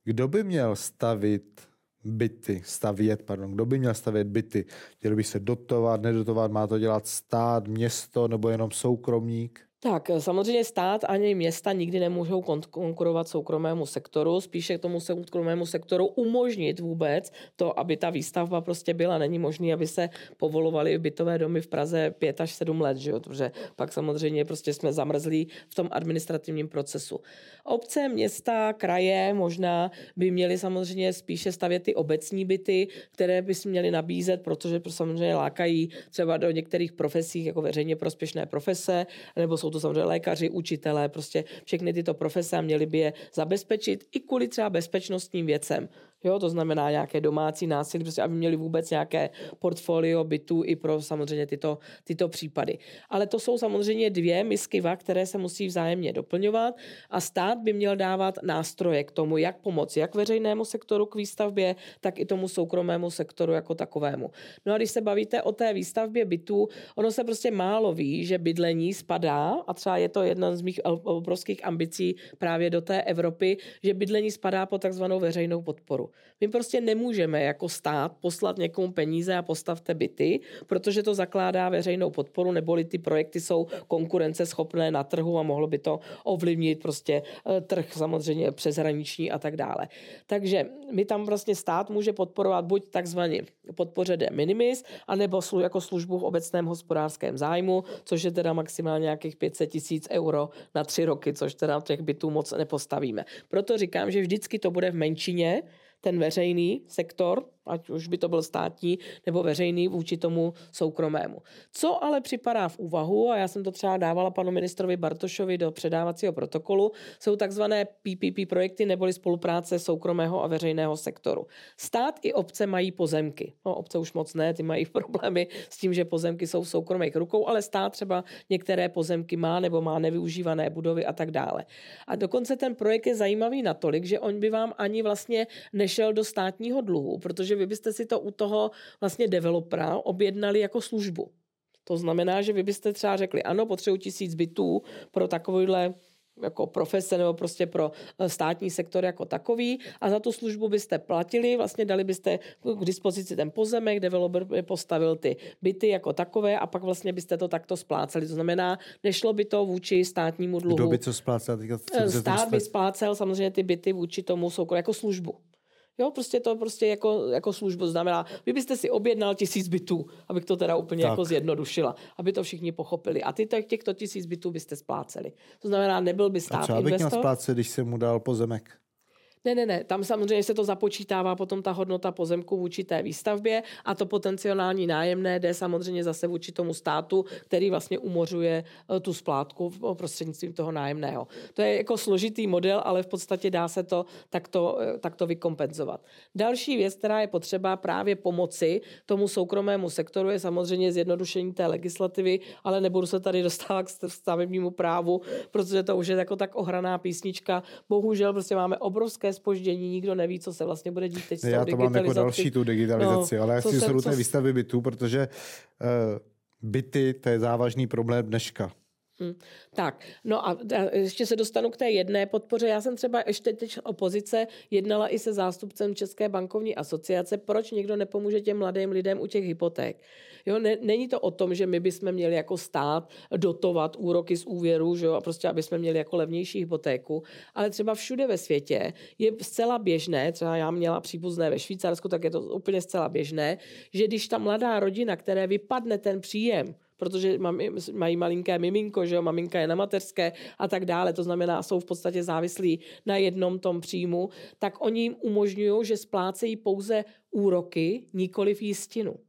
kdo by měl stavit byty, stavět, pardon, kdo by měl stavět byty? Měl by se dotovat, nedotovat, má to dělat stát, město nebo jenom soukromník? Tak samozřejmě stát ani města nikdy nemůžou konkurovat soukromému sektoru, spíše k tomu soukromému sektoru umožnit vůbec to, aby ta výstavba prostě byla. Není možné, aby se povolovaly bytové domy v Praze 5 až 7 let, že jo? protože pak samozřejmě prostě jsme zamrzlí v tom administrativním procesu. Obce, města, kraje možná by měly samozřejmě spíše stavět ty obecní byty, které by si měly nabízet, protože samozřejmě lákají třeba do některých profesí jako veřejně prospěšné profese, nebo jsou jsou to samozřejmě lékaři, učitelé, prostě všechny tyto profese a měli by je zabezpečit i kvůli třeba bezpečnostním věcem. Jo, to znamená nějaké domácí násilí, prostě aby měli vůbec nějaké portfolio bytů i pro samozřejmě tyto, tyto případy. Ale to jsou samozřejmě dvě misky va, které se musí vzájemně doplňovat a stát by měl dávat nástroje k tomu, jak pomoci jak veřejnému sektoru k výstavbě, tak i tomu soukromému sektoru jako takovému. No a když se bavíte o té výstavbě bytů, ono se prostě málo ví, že bydlení spadá a třeba je to jedna z mých obrovských ambicí právě do té Evropy, že bydlení spadá po takzvanou veřejnou podporu. My prostě nemůžeme jako stát poslat někomu peníze a postavte byty, protože to zakládá veřejnou podporu, neboli ty projekty jsou konkurenceschopné na trhu a mohlo by to ovlivnit prostě eh, trh samozřejmě přeshraniční a tak dále. Takže my tam vlastně stát může podporovat buď takzvaně podpoře de minimis, anebo slu, jako službu v obecném hospodářském zájmu, což je teda maximálně nějakých 500 tisíc euro na tři roky, což teda těch bytů moc nepostavíme. Proto říkám, že vždycky to bude v menšině, ten veřejný sektor, ať už by to byl státní nebo veřejný vůči tomu soukromému. Co ale připadá v úvahu, a já jsem to třeba dávala panu ministrovi Bartošovi do předávacího protokolu, jsou takzvané PPP projekty neboli spolupráce soukromého a veřejného sektoru. Stát i obce mají pozemky. No, obce už moc ne, ty mají problémy s tím, že pozemky jsou v soukromých rukou, ale stát třeba některé pozemky má nebo má nevyužívané budovy a tak dále. A dokonce ten projekt je zajímavý natolik, že on by vám ani vlastně nešel do státního dluhu, protože vy byste si to u toho vlastně developera objednali jako službu. To znamená, že vy byste třeba řekli, ano, potřebuji tisíc bytů pro takovýhle jako profese nebo prostě pro eh, státní sektor jako takový a za tu službu byste platili, vlastně dali byste k dispozici ten pozemek, developer by postavil ty byty jako takové a pak vlastně byste to takto spláceli. To znamená, nešlo by to vůči státnímu dluhu. Kdo by co splácel? Eh, stát by splácel samozřejmě ty byty vůči tomu soukromému jako službu. Jo, prostě to prostě jako, jako službu znamená, vy byste si objednal tisíc bytů, abych to teda úplně tak. jako zjednodušila, aby to všichni pochopili. A ty těchto tisíc bytů byste spláceli. To znamená, nebyl by stát A třeba bych měl splácet, když jsem mu dal pozemek? Ne, ne, ne. Tam samozřejmě se to započítává potom ta hodnota pozemku vůči té výstavbě a to potenciální nájemné jde samozřejmě zase vůči tomu státu, který vlastně umořuje eh, tu splátku prostřednictvím toho nájemného. To je jako složitý model, ale v podstatě dá se to takto, eh, takto vykompenzovat. Další věc, která je potřeba právě pomoci tomu soukromému sektoru, je samozřejmě zjednodušení té legislativy, ale nebudu se tady dostávat k stavebnímu právu, protože to už je jako tak ohraná písnička. Bohužel prostě máme obrovské spoždění, nikdo neví, co se vlastně bude dít teď s Já to mám jako další tu digitalizaci, no, ale já si jsou té výstavy bytů, protože uh, byty, to je závažný problém dneška. Hmm. Tak, no a ještě se dostanu k té jedné podpoře. Já jsem třeba ještě teď opozice jednala i se zástupcem České bankovní asociace, proč někdo nepomůže těm mladým lidem u těch hypoték. Jo, ne, není to o tom, že my bychom měli jako stát dotovat úroky z úvěru, že jo, a prostě aby jsme měli jako levnější hypotéku, ale třeba všude ve světě je zcela běžné, třeba já měla příbuzné ve Švýcarsku, tak je to úplně zcela běžné, že když ta mladá rodina, které vypadne ten příjem, protože mají malinké miminko, že jo, maminka je na mateřské a tak dále, to znamená, jsou v podstatě závislí na jednom tom příjmu, tak oni jim umožňují, že splácejí pouze úroky, nikoli v jistinu.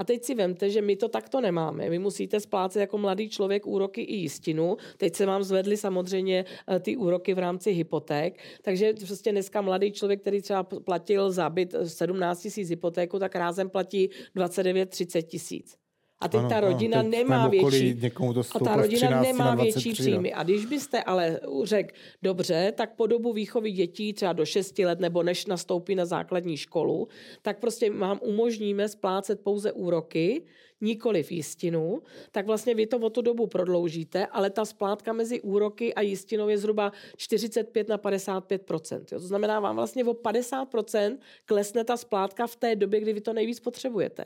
A teď si vemte, že my to takto nemáme. Vy musíte splácet jako mladý člověk úroky i jistinu. Teď se vám zvedly samozřejmě eh, ty úroky v rámci hypoték. Takže prostě dneska mladý člověk, který třeba platil za byt 17 tisíc hypotéku, tak rázem platí 29-30 tisíc. A teď ano, ta rodina ano, teď nemá větší, to a ta rodina nemá větší příjmy. A když byste ale řekl, dobře, tak po dobu výchovy dětí třeba do 6 let nebo než nastoupí na základní školu, tak prostě vám umožníme splácet pouze úroky, nikoli v jistinu, tak vlastně vy to o tu dobu prodloužíte, ale ta splátka mezi úroky a jistinou je zhruba 45 na 55% To znamená, vám vlastně o 50% klesne ta splátka v té době, kdy vy to nejvíc potřebujete.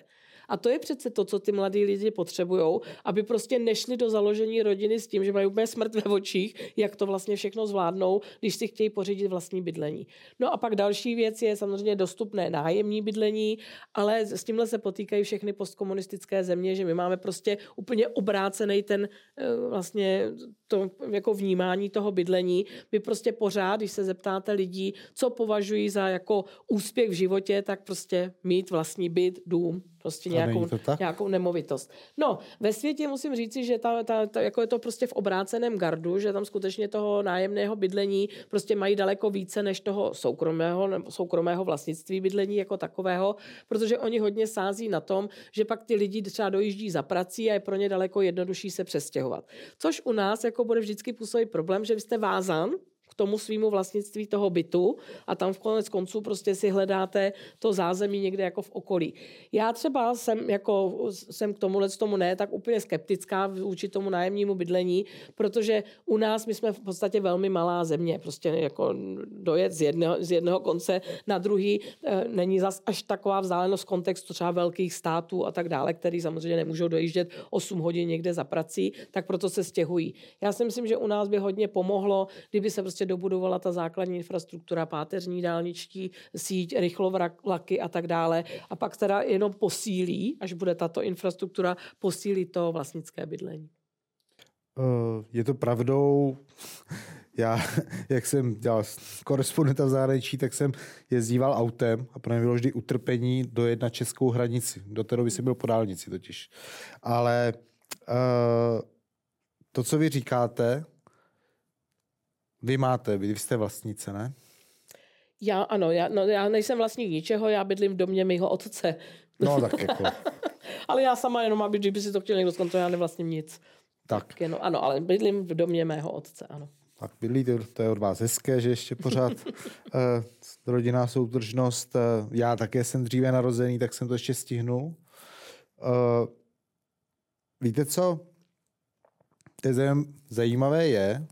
A to je přece to, co ty mladí lidi potřebují, aby prostě nešli do založení rodiny s tím, že mají úplně smrt ve očích, jak to vlastně všechno zvládnou, když si chtějí pořídit vlastní bydlení. No a pak další věc je samozřejmě dostupné nájemní bydlení, ale s tímhle se potýkají všechny postkomunistické země, že my máme prostě úplně obrácený ten eh, vlastně to jako vnímání toho bydlení. My prostě pořád, když se zeptáte lidí, co považují za jako úspěch v životě, tak prostě mít vlastní byt, dům, prostě nějakou, nějakou nemovitost. No, ve světě musím říci, že ta, ta, ta, jako je to prostě v obráceném gardu, že tam skutečně toho nájemného bydlení prostě mají daleko více než toho soukromého, nebo soukromého vlastnictví bydlení jako takového, protože oni hodně sází na tom, že pak ty lidi třeba dojíždí za prací a je pro ně daleko jednodušší se přestěhovat. Což u nás jako bude vždycky působit problém, že vy jste vázan k tomu svýmu vlastnictví toho bytu a tam v konec konců prostě si hledáte to zázemí někde jako v okolí. Já třeba jsem, jako, jsem k tomuhle tomu ne tak úplně skeptická vůči tomu nájemnímu bydlení, protože u nás my jsme v podstatě velmi malá země, prostě jako dojet z jednoho, z jednoho konce na druhý e, není zas až taková vzdálenost kontextu třeba velkých států a tak dále, který samozřejmě nemůžou dojíždět 8 hodin někde za prací, tak proto se stěhují. Já si myslím, že u nás by hodně pomohlo, kdyby se prostě dobudovala ta základní infrastruktura, páteřní dálničtí síť, rychlovlaky a tak dále. A pak teda jenom posílí, až bude tato infrastruktura, posílí to vlastnické bydlení. Eh, je to pravdou. Já, jak jsem dělal korespondenta v zahraničí, tak jsem jezdíval autem a pro mě bylo vždy utrpení dojet na českou hranici. Do té doby jsem byl po dálnici totiž. Ale uh, to, co vy říkáte, vy máte, vy jste vlastnice, ne? Já ano, já, no, já nejsem vlastník ničeho, já bydlím v domě mého otce. No tak jako. ale já sama jenom, aby kdyby si to chtěl někdo zkontrolovat, já nevlastním nic. Tak. tak jenom, ano, ale bydlím v domě mého otce, ano. Tak bydlíte, to je od vás hezké, že ještě pořád uh, rodinná soudržnost. Uh, já také jsem dříve narozený, tak jsem to ještě stihnul. Uh, víte co? To je zajímavé je,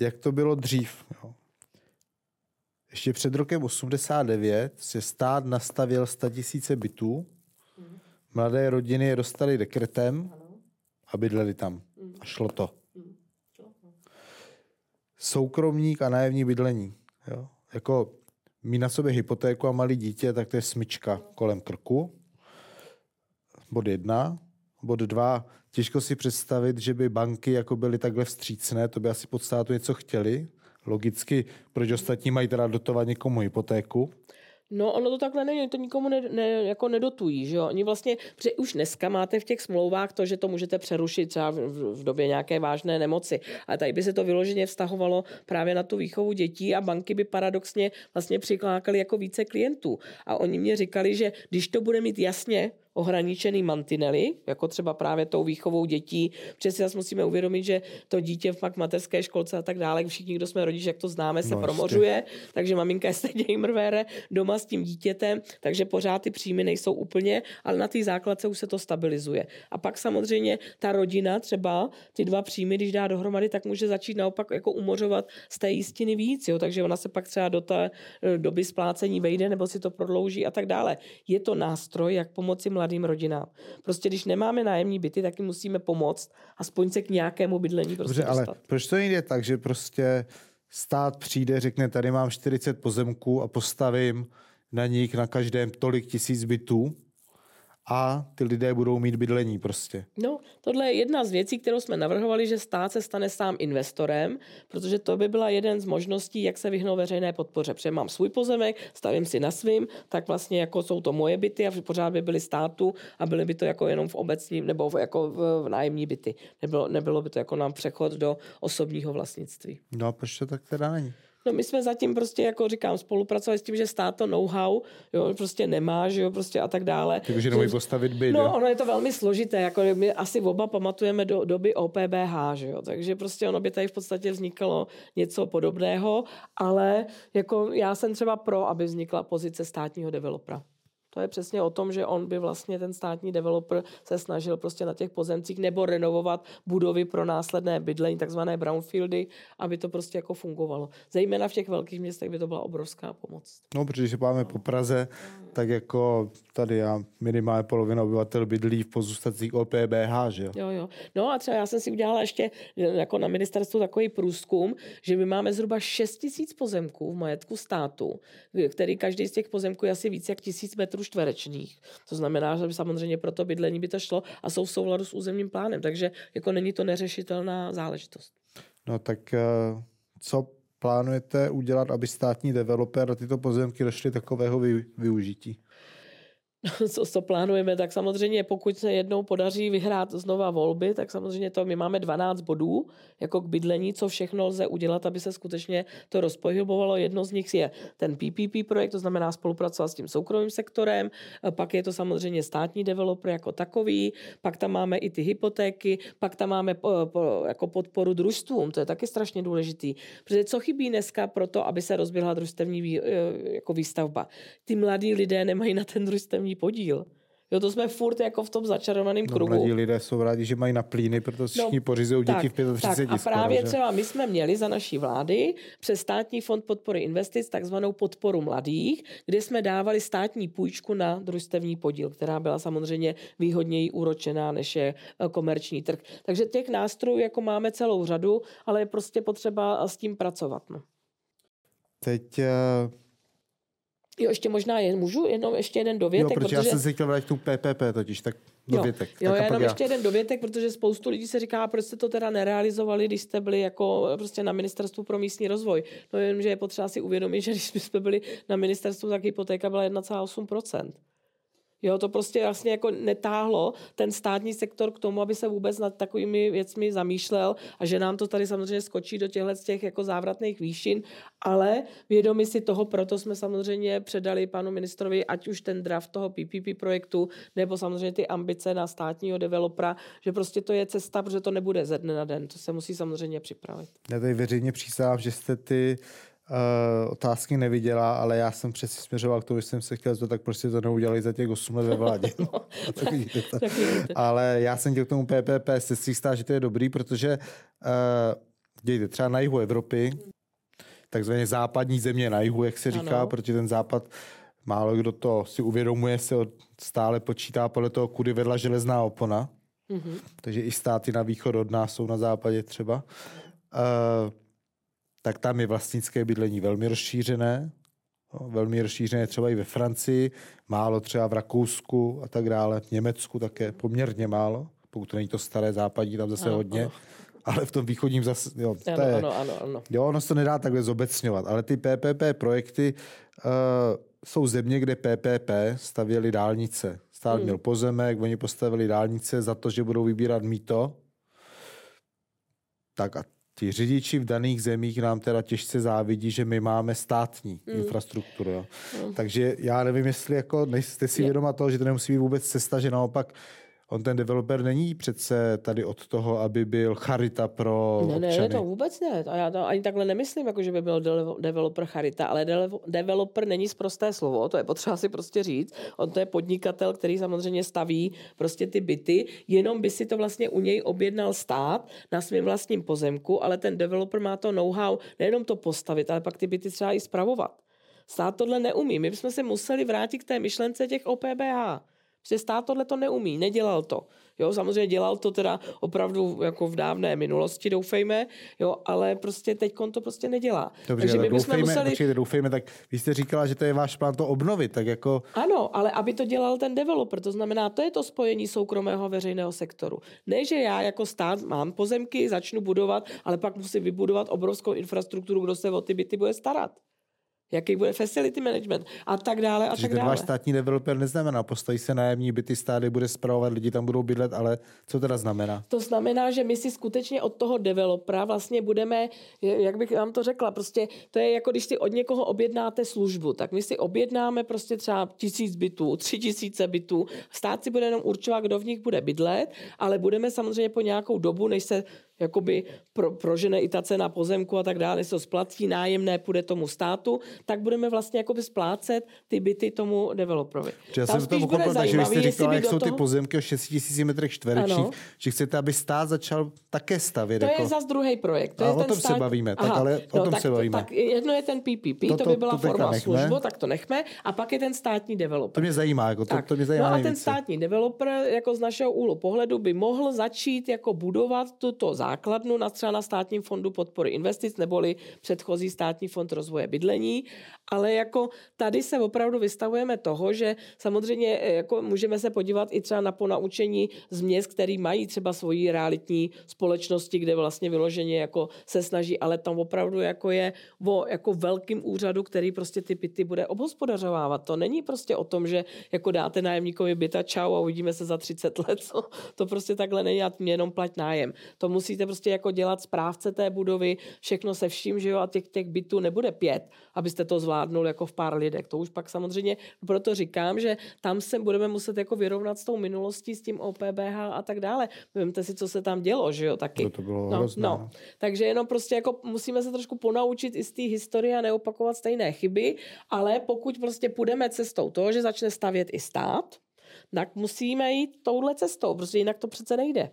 jak to bylo dřív. Jo. Ještě před rokem 89 se stát nastavil 100 tisíce bytů. Mladé rodiny je dostali dekretem a bydleli tam. A šlo to. Soukromník a nájemní bydlení. Jo. Jako mít na sobě hypotéku a malý dítě, tak to je smyčka kolem krku. Bod jedna. Bod dva, těžko si představit, že by banky jako byly takhle vstřícné, to by asi pod státu něco chtěli. Logicky, proč ostatní mají teda dotovat někomu hypotéku. No, ono to takhle není, to nikomu ne, ne, jako nedotují, že jo. Oni vlastně, protože už dneska máte v těch smlouvách to, že to můžete přerušit třeba v, v, době nějaké vážné nemoci. Ale tady by se to vyloženě vztahovalo právě na tu výchovu dětí a banky by paradoxně vlastně přiklákaly jako více klientů. A oni mě říkali, že když to bude mít jasně ohraničený mantinely, jako třeba právě tou výchovou dětí. Protože si zase musíme uvědomit, že to dítě v mateřské školce a tak dále, všichni, kdo jsme rodiče, jak to známe, se no, promořuje, takže maminka je stejně mrvére doma s tím dítětem, takže pořád ty příjmy nejsou úplně, ale na té základce už se to stabilizuje. A pak samozřejmě ta rodina třeba ty dva příjmy, když dá dohromady, tak může začít naopak jako umořovat z té jistiny víc, jo? takže ona se pak třeba do té eh, doby splácení vejde nebo si to prodlouží a tak dále. Je to nástroj, jak pomoci mladým rodinám. Prostě když nemáme nájemní byty, tak jim musíme pomoct, aspoň se k nějakému bydlení prostě Dobře, dostat. ale proč to nejde tak, že prostě stát přijde, řekne, tady mám 40 pozemků a postavím na nich na každém tolik tisíc bytů a ty lidé budou mít bydlení prostě. No, tohle je jedna z věcí, kterou jsme navrhovali, že stát se stane sám investorem, protože to by byla jeden z možností, jak se vyhnout veřejné podpoře. Protože mám svůj pozemek, stavím si na svým, tak vlastně jako jsou to moje byty a pořád by byly státu a byly by to jako jenom v obecním nebo v, jako v, v nájemní byty. Nebylo, nebylo by to jako nám přechod do osobního vlastnictví. No a proč to tak teda není? No my jsme zatím prostě, jako říkám, spolupracovali s tím, že stát to know-how, jo, prostě nemá, že jo, prostě a tak dále. Takže nemůže postavit byt, No, jo? ono je to velmi složité, jako my asi oba pamatujeme do doby OPBH, že jo, takže prostě ono by tady v podstatě vznikalo něco podobného, ale jako já jsem třeba pro, aby vznikla pozice státního developera. To je přesně o tom, že on by vlastně ten státní developer se snažil prostě na těch pozemcích nebo renovovat budovy pro následné bydlení, takzvané brownfieldy, aby to prostě jako fungovalo. Zejména v těch velkých městech by to byla obrovská pomoc. No, protože když máme po Praze, tak jako tady já minimálně polovina obyvatel bydlí v pozůstacích OPBH, že jo? Jo, jo. No a třeba já jsem si udělala ještě jako na ministerstvu takový průzkum, že my máme zhruba 6 tisíc pozemků v majetku státu, který každý z těch pozemků je asi víc jak tisíc metrů metrů čtverečních. To znamená, že by samozřejmě pro to bydlení by to šlo a jsou v souladu s územním plánem, takže jako není to neřešitelná záležitost. No tak eh, co plánujete udělat, aby státní developer tyto pozemky došly takového využití? co, co plánujeme, tak samozřejmě pokud se jednou podaří vyhrát znova volby, tak samozřejmě to my máme 12 bodů jako k bydlení, co všechno lze udělat, aby se skutečně to rozpohybovalo. Jedno z nich je ten PPP projekt, to znamená spolupracovat s tím soukromým sektorem, pak je to samozřejmě státní developer jako takový, pak tam máme i ty hypotéky, pak tam máme po, po, jako podporu družstvům, to je taky strašně důležitý. Protože co chybí dneska pro to, aby se rozběhla družstevní vý, e, jako výstavba? Ty mladí lidé nemají na ten družstevní podíl. Jo, to jsme furt jako v tom začarovaném no, kruhu. Mladí lidé jsou rádi, že mají na plíny, protože všichni no, pořizují děti v 35 tak, A právě skoro, třeba my jsme měli za naší vlády přes státní fond podpory investic takzvanou podporu mladých, kde jsme dávali státní půjčku na družstevní podíl, která byla samozřejmě výhodněji úročená, než je eh, komerční trh. Takže těch nástrojů jako máme celou řadu, ale je prostě potřeba s tím pracovat. No. Teď uh Jo, ještě možná jen, můžu jenom ještě jeden dovětek. Jo, protože, protože... já jsem si chtěl vrátit tu PPP totiž, tak dovětek. Jo, tak jo jenom já. ještě jeden dovětek, protože spoustu lidí se říká, proč jste to teda nerealizovali, když jste byli jako prostě na ministerstvu pro místní rozvoj. No jenom, že je potřeba si uvědomit, že když jsme byli na ministerstvu, tak hypotéka byla 1,8%. Jo, to prostě vlastně jako netáhlo ten státní sektor k tomu, aby se vůbec nad takovými věcmi zamýšlel a že nám to tady samozřejmě skočí do těchto těch jako závratných výšin, ale vědomi si toho, proto jsme samozřejmě předali panu ministrovi, ať už ten draft toho PPP projektu, nebo samozřejmě ty ambice na státního developera, že prostě to je cesta, protože to nebude ze dne na den, to se musí samozřejmě připravit. Já tady veřejně přísahám, že jste ty uh, otázky neviděla, ale já jsem přesně směřoval k tomu, že jsem se chtěl zeptat, tak prostě to neudělali za těch 8 let ve vládě. no, tak vidíte to. ale já jsem chtěl k tomu PPP se si stát, že to je dobrý, protože uh, dějte, třeba na jihu Evropy, takzvaně západní země na jihu, jak se říká, ano. protože ten západ málo kdo to si uvědomuje, se stále počítá podle toho, kudy vedla železná opona. Mm-hmm. Takže i státy na východ od nás jsou na západě třeba. Uh, tak tam je vlastnické bydlení velmi rozšířené. Velmi rozšířené třeba i ve Francii, málo třeba v Rakousku a tak dále, v Německu také poměrně málo, pokud to není to staré západní, tam zase ano, hodně. Ano. Ale v tom východním zase, jo, ano, to je, ano, ano, ano. jo, ono se to nedá takhle zobecňovat, ale ty PPP projekty uh, jsou země, kde PPP stavěli dálnice. Stát hmm. měl pozemek, oni postavili dálnice za to, že budou vybírat mýto. Tak a ti řidiči v daných zemích nám teda těžce závidí, že my máme státní mm. infrastrukturu. Jo. Mm. Takže já nevím, jestli jako nejste si vědoma toho, že to nemusí být vůbec cesta, že naopak On ten developer není přece tady od toho, aby byl charita pro ne, občany. Ne, to vůbec ne. A já to ani takhle nemyslím, jako že by byl developer charita, ale developer není zprosté slovo, to je potřeba si prostě říct. On to je podnikatel, který samozřejmě staví prostě ty byty, jenom by si to vlastně u něj objednal stát na svém vlastním pozemku, ale ten developer má to know-how nejenom to postavit, ale pak ty byty třeba i spravovat. Stát tohle neumí. My bychom se museli vrátit k té myšlence těch OPBH. Prostě stát tohle to neumí, nedělal to. Jo, samozřejmě dělal to teda opravdu jako v dávné minulosti, doufejme, jo, ale prostě teď to prostě nedělá. Dobře, Takže my doufejme, museli... počkejte, doufejme, tak vy jste říkala, že to je váš plán to obnovit, tak jako... Ano, ale aby to dělal ten developer, to znamená, to je to spojení soukromého a veřejného sektoru. Ne, že já jako stát mám pozemky, začnu budovat, ale pak musím vybudovat obrovskou infrastrukturu, kdo se o ty byty bude starat jaký bude facility management a tak dále a Takže tak ten dále. váš státní developer neznamená, postaví se nájemní byty, stády bude zpravovat, lidi tam budou bydlet, ale co teda znamená? To znamená, že my si skutečně od toho developera vlastně budeme, jak bych vám to řekla, prostě to je jako když si od někoho objednáte službu, tak my si objednáme prostě třeba tisíc bytů, tři tisíce bytů, stát si bude jenom určovat, kdo v nich bude bydlet, ale budeme samozřejmě po nějakou dobu, než se jakoby pro, prožene i ta cena pozemku a tak dále, se to splatí, nájemné půjde tomu státu, tak budeme vlastně jakoby splácet ty byty tomu developerovi. Já jsem to pochopil, takže vy jste říkala, jak jsou toho... ty pozemky o 6 000 metrech čtverečních, že chcete, aby stát začal také stavět. To jako... je zase druhý projekt. To a je o ten tom stát... se bavíme, tak Aha, ale o no, tom tak, se bavíme. Tak jedno je ten PPP, to, to, to by byla to forma služba, tak to nechme, a pak je ten státní developer. To mě zajímá, jako to, to mě zajímá No a ten státní developer jako z našeho úhlu pohledu by mohl začít jako budovat tuto základnu na třeba na státním fondu podpory investic neboli předchozí státní fond rozvoje bydlení ale jako tady se opravdu vystavujeme toho, že samozřejmě eh, jako můžeme se podívat i třeba na ponaučení z měst, který mají třeba svoji realitní společnosti, kde vlastně vyloženě jako se snaží, ale tam opravdu jako je o jako velkým úřadu, který prostě ty byty bude obhospodařovávat. To není prostě o tom, že jako dáte nájemníkovi byta čau a uvidíme se za 30 let. Co? To prostě takhle není a mě jenom plať nájem. To musíte prostě jako dělat správce té budovy, všechno se vším, že jo, a těch, těch bytů nebude pět, abyste to zvládnul jako v pár lidech. To už pak samozřejmě, proto říkám, že tam se budeme muset jako vyrovnat s tou minulostí, s tím OPBH a tak dále. Vemte si, co se tam dělo, že jo, taky. No to bylo no, hrozné, no. no. Takže jenom prostě jako musíme se trošku ponaučit i z té historie a neopakovat stejné chyby, ale pokud prostě půjdeme cestou toho, že začne stavět i stát, tak musíme jít touhle cestou, protože jinak to přece nejde.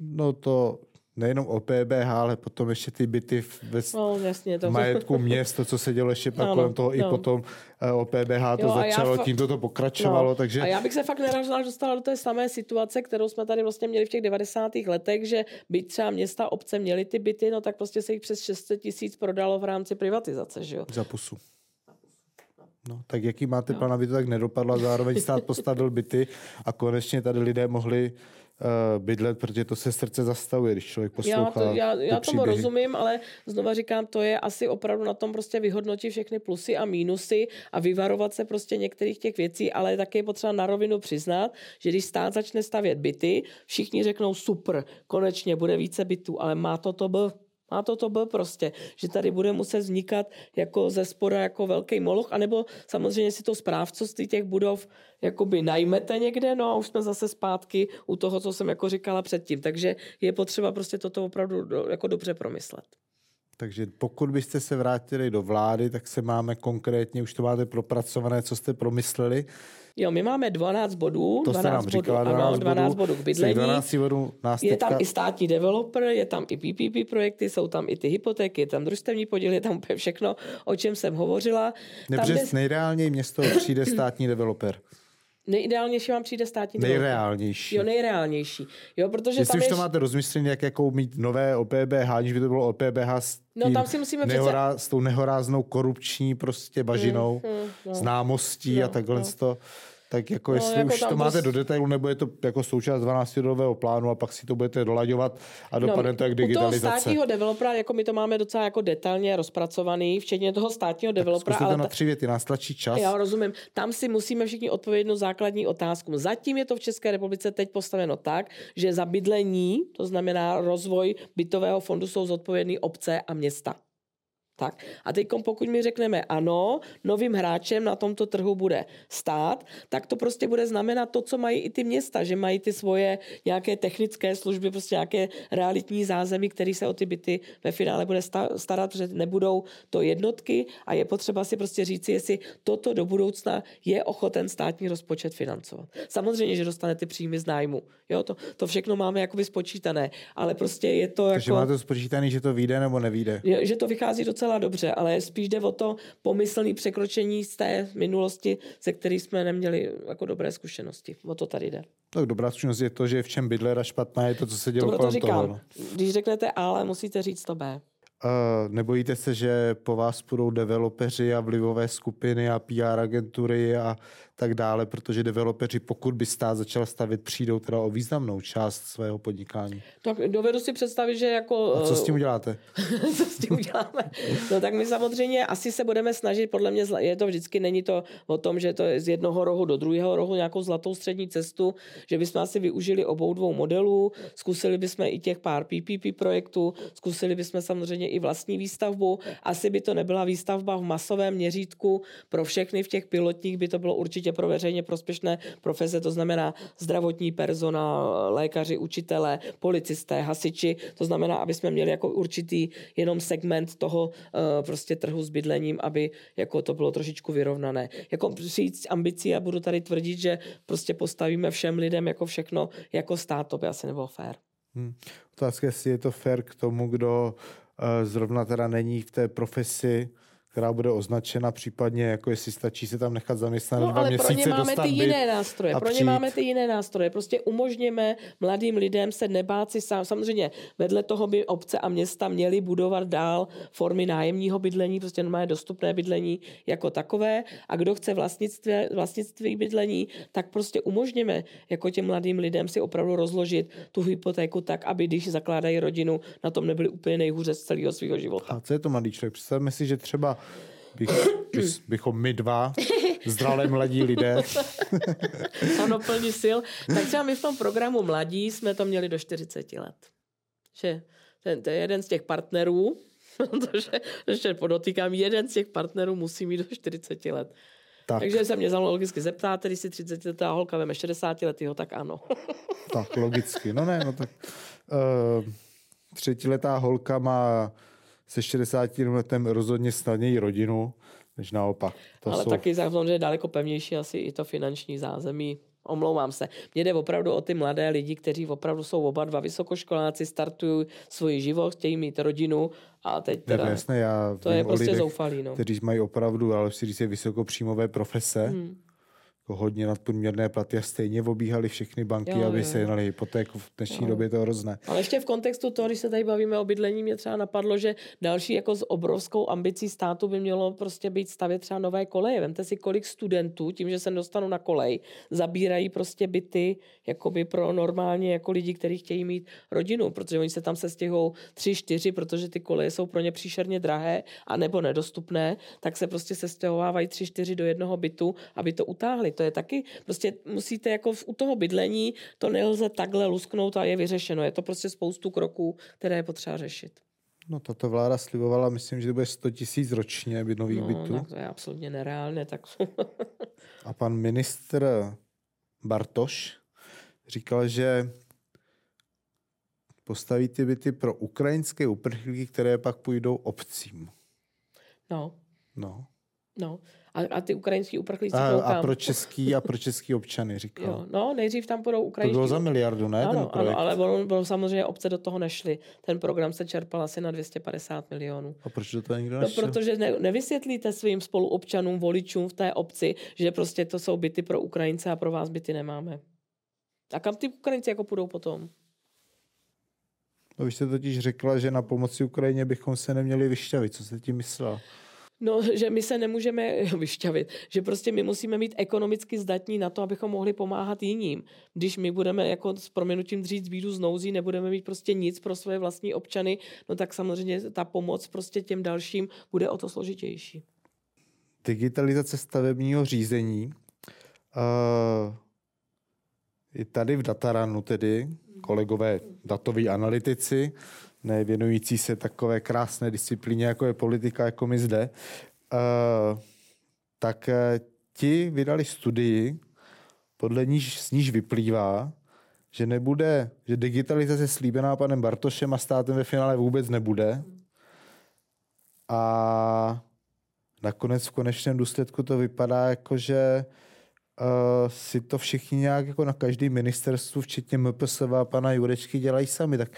No to nejenom o PBH, ale potom ještě ty byty ve No, jasně, to... majetku měst, to, co se dělo ještě pak Ano, kolem toho, i no. potom eh, o PBH to Jo, já začalo, fa- tímto to pokračovalo, No. takže A já bych se fakt nerad dostala do té samé situace, kterou jsme tady vlastně měli v těch 90. letech, že byť třeba města, obce měly ty byty, no tak prostě se jich přes 600 tisíc prodalo v rámci privatizace, že jo? za pusu. No, tak jaký máte plán, aby to tak nedopadlo a zároveň stát postavil byty a konečně tady lidé mohli bydlet, protože to se srdce zastavuje, když člověk Já, poslouchá to, já, já tomu rozumím, ale znova říkám, to je asi opravdu na tom prostě vyhodnotit všechny plusy a mínusy a vyvarovat se prostě některých těch věcí, ale také je potřeba na rovinu přiznat, že když stát začne stavět byty, všichni řeknou super, konečně bude více bytů, ale má to to B. Má to to B prostě, že tady bude muset vznikat jako ze spoda jako velký moloch, anebo samozřejmě si to správcovství těch budov jakoby najmete někde, no a už jsme zase zpátky u toho, co jsem jako říkala předtím. Takže je potřeba prostě toto opravdu do, jako dobře promyslet. Takže pokud byste se vrátili do vlády, tak se máme konkrétně, už to máte propracované, co jste promysleli. Jo, my máme 12 bodů. To 12 jste nám bodů, říkala, 12, ano, 12 bodů k Z těch bydlení. 12 bodů nás Je teďka... tam i státní developer, je tam i PPP projekty, jsou tam i ty hypotéky, je tam družstevní podíl, je tam úplně všechno, o čem jsem hovořila. Tam Nebře, dnes, nejreálněji město přijde státní developer. Nejideálnější vám přijde státní developer. Nejreálnější. Jo, nejreálnější. Jo, protože Jestli tam už je... to máte rozmyšlený, jak jako mít nové OPBH, aniž by to bylo OPBH s, No, tam si musíme přece- nehorá, s tou nehoráznou korupční prostě bažinou, mm, no. známostí a No, takhle no. to. Tak jako No, jestli jako už to máte prostě- do detailu, nebo je to jako součást 12 rodového plánu a pak si to budete dolaďovat a dopadne to jak No, U toho digitalizace. státního developera, jako my to máme docela jako detailně rozpracovaný, včetně toho státního developera, to ale na tři věty, nás tlačí čas. já rozumím, tam si musíme všichni odpovědět jednu základní otázku. Zatím je to v České republice teď postaveno tak, že za bydlení, to znamená rozvoj bytového fondu, jsou zodpovědní obce a města. Tak. A teď, pokud mi řekneme ano, novým hráčem na tomto trhu bude stát, tak to prostě bude znamenat to, co mají i ty města, že mají ty svoje nějaké technické služby, prostě nějaké realitní zázemí, který se o ty byty ve finále bude sta- starat, protože nebudou to jednotky a je potřeba si prostě říci, jestli toto do budoucna je ochoten státní rozpočet financovat. Samozřejmě, že dostane ty příjmy z nájmu. Jo, to, to všechno máme jakoby spočítané, ale prostě je to Takže jako... máte spočítaný, že to vyjde nebo nevyjde. Je- že to vychází docela dobře, ale spíš jde o to pomyslný překročení z té minulosti, ze který jsme neměli jako dobré zkušenosti. O to tady jde. Tak dobrá zkušenost je to, že v čem bydler a špatná je to, co se dělo To kolem říkám, toho. No. když řeknete A, ale musíte říct to B. Uh, nebojíte se, že po vás půjdou developeři a vlivové skupiny a PR agentury a tak dále, protože developeři, pokud by stát začal stavit, přijdou teda o významnou část svého podnikání. Tak dovedu si představit, že jako... A co s eh, tím uděláte? co s tím uděláme? No tak my samozřejmě asi se budeme snažit, podle mě je to vždycky, není to o tom, že to je z jednoho rohu do druhého rohu nějakou zlatou střední cestu, že bychom asi využili obou dvou modelů, zkusili bychom i těch pár PPP projektů, zkusili bychom samozřejmě i vlastní výstavbu. Asi by to nebyla výstavba v masovém měřítku pro všechny v těch pilotních, by to bylo určitě pro veřejně prospěšné profese, to znamená zdravotní personál, lékaři, učitelé, policisté, hasiči, to znamená, aby jsme měli jako určitý jenom segment toho eh, prostě trhu s bydlením, aby jako to bylo trošičku vyrovnané. Jako přijít s ambicí a budu tady tvrdit, že prostě postavíme všem lidem jako všechno jako stát, to by asi nebylo fér. Hmm. Otázka, jestli je to fair k tomu, kdo uh, zrovna teda není v té profesi, která bude označena případně, jako jestli stačí se tam nechat zaměstnat no, dva ale měsíce pro ně máme ty jiné nástroje. Pro ně máme ty jiné nástroje. Prostě umožněme mladým lidem se nebát si sám. Samozřejmě vedle toho by obce a města měly budovat dál formy nájemního bydlení, prostě normálně dostupné bydlení jako takové. A kdo chce vlastnictví, vlastnictví bydlení, tak prostě umožněme jako těm mladým lidem si opravdu rozložit tu hypotéku tak, aby když zakládají rodinu, na tom nebyli úplně nejhůře z celého svého života. A co je to mladý člověk? Představme si, že třeba bych, bys, bychom my dva, zdralé mladí lidé. ano, plní sil. Tak třeba my v tom programu Mladí jsme to měli do 40 let. Že ten, to je jeden z těch partnerů, protože ještě podotýkám, jeden z těch partnerů musí mít do 40 let. Tak. Takže se mě logicky zeptá, když si 30 letá holka veme 60 letýho, tak ano. tak, logicky. No ne, no tak uh, třetiletá holka má se 60 letem rozhodně snadněji rodinu, než naopak. To Ale jsou... taky že je daleko pevnější asi i to finanční zázemí. Omlouvám se. Mně jde opravdu o ty mladé lidi, kteří opravdu jsou oba dva vysokoškoláci, startují svůj život, chtějí mít rodinu a teď teda, ne, jasné, já to je prostě lidech, zoufalý. No. Kteří mají opravdu, ale si říct, vysokopříjmové profese, hmm jako hodně nadprůměrné platy a stejně obíhaly všechny banky, jo, aby jo. se jednali hypotéku. V dnešní jo. době to hrozné. Ale ještě v kontextu toho, když se tady bavíme o bydlení, mě třeba napadlo, že další jako s obrovskou ambicí státu by mělo prostě být stavět třeba nové koleje. Vemte si, kolik studentů, tím, že se dostanu na kolej, zabírají prostě byty jakoby pro normálně jako lidi, kteří chtějí mít rodinu, protože oni se tam se stěhou tři, čtyři, protože ty koleje jsou pro ně příšerně drahé a nebo nedostupné, tak se prostě se stěhovávají tři, čtyři do jednoho bytu, aby to utáhli to je taky, prostě musíte jako u toho bydlení, to nelze takhle lusknout a je vyřešeno. Je to prostě spoustu kroků, které je potřeba řešit. No tato vláda slibovala, myslím, že to bude 100 tisíc ročně bytových no, bytů. Tak to je absolutně nereálné. Tak... a pan ministr Bartoš říkal, že postaví ty byty pro ukrajinské uprchlíky, které pak půjdou obcím. No. No. No. A, a ty ukrajinský uprchlíci a, a pro český a pro český občany, říkal. Jo, no, nejdřív tam budou ukrajinští. To bylo za miliardu, ne? Ano, ten ano ale bylo, bylo, samozřejmě obce do toho nešly. Ten program se čerpal asi na 250 milionů. A proč do toho nikdo? No, protože ne, nevysvětlíte svým spoluobčanům, voličům v té obci, že prostě to jsou byty pro Ukrajince a pro vás byty nemáme. A kam ty Ukrajinci jako půjdou potom? No, vy jste totiž řekla, že na pomoci Ukrajině bychom se neměli vyšťavit. Co jste tím myslela? No, že my se nemůžeme vyšťavit, že prostě my musíme mít ekonomicky zdatní na to, abychom mohli pomáhat jiným. Když my budeme jako s proměnutím dřít bídu z nouzí, nebudeme mít prostě nic pro svoje vlastní občany, no tak samozřejmě ta pomoc prostě těm dalším bude o to složitější. Digitalizace stavebního řízení. Uh, i tady v Dataranu tedy, kolegové datoví analytici, ne věnující se takové krásné disciplíně, jako je politika, jako my zde, uh, tak uh, ti vydali studii, podle níž, z níž vyplývá, že nebude, že digitalizace slíbená panem Bartošem a státem ve finále vůbec nebude. A nakonec v konečném důsledku to vypadá jako, že uh, si to všichni nějak jako na každý ministerstvu, včetně MPSV a pana Jurečky, dělají sami. Tak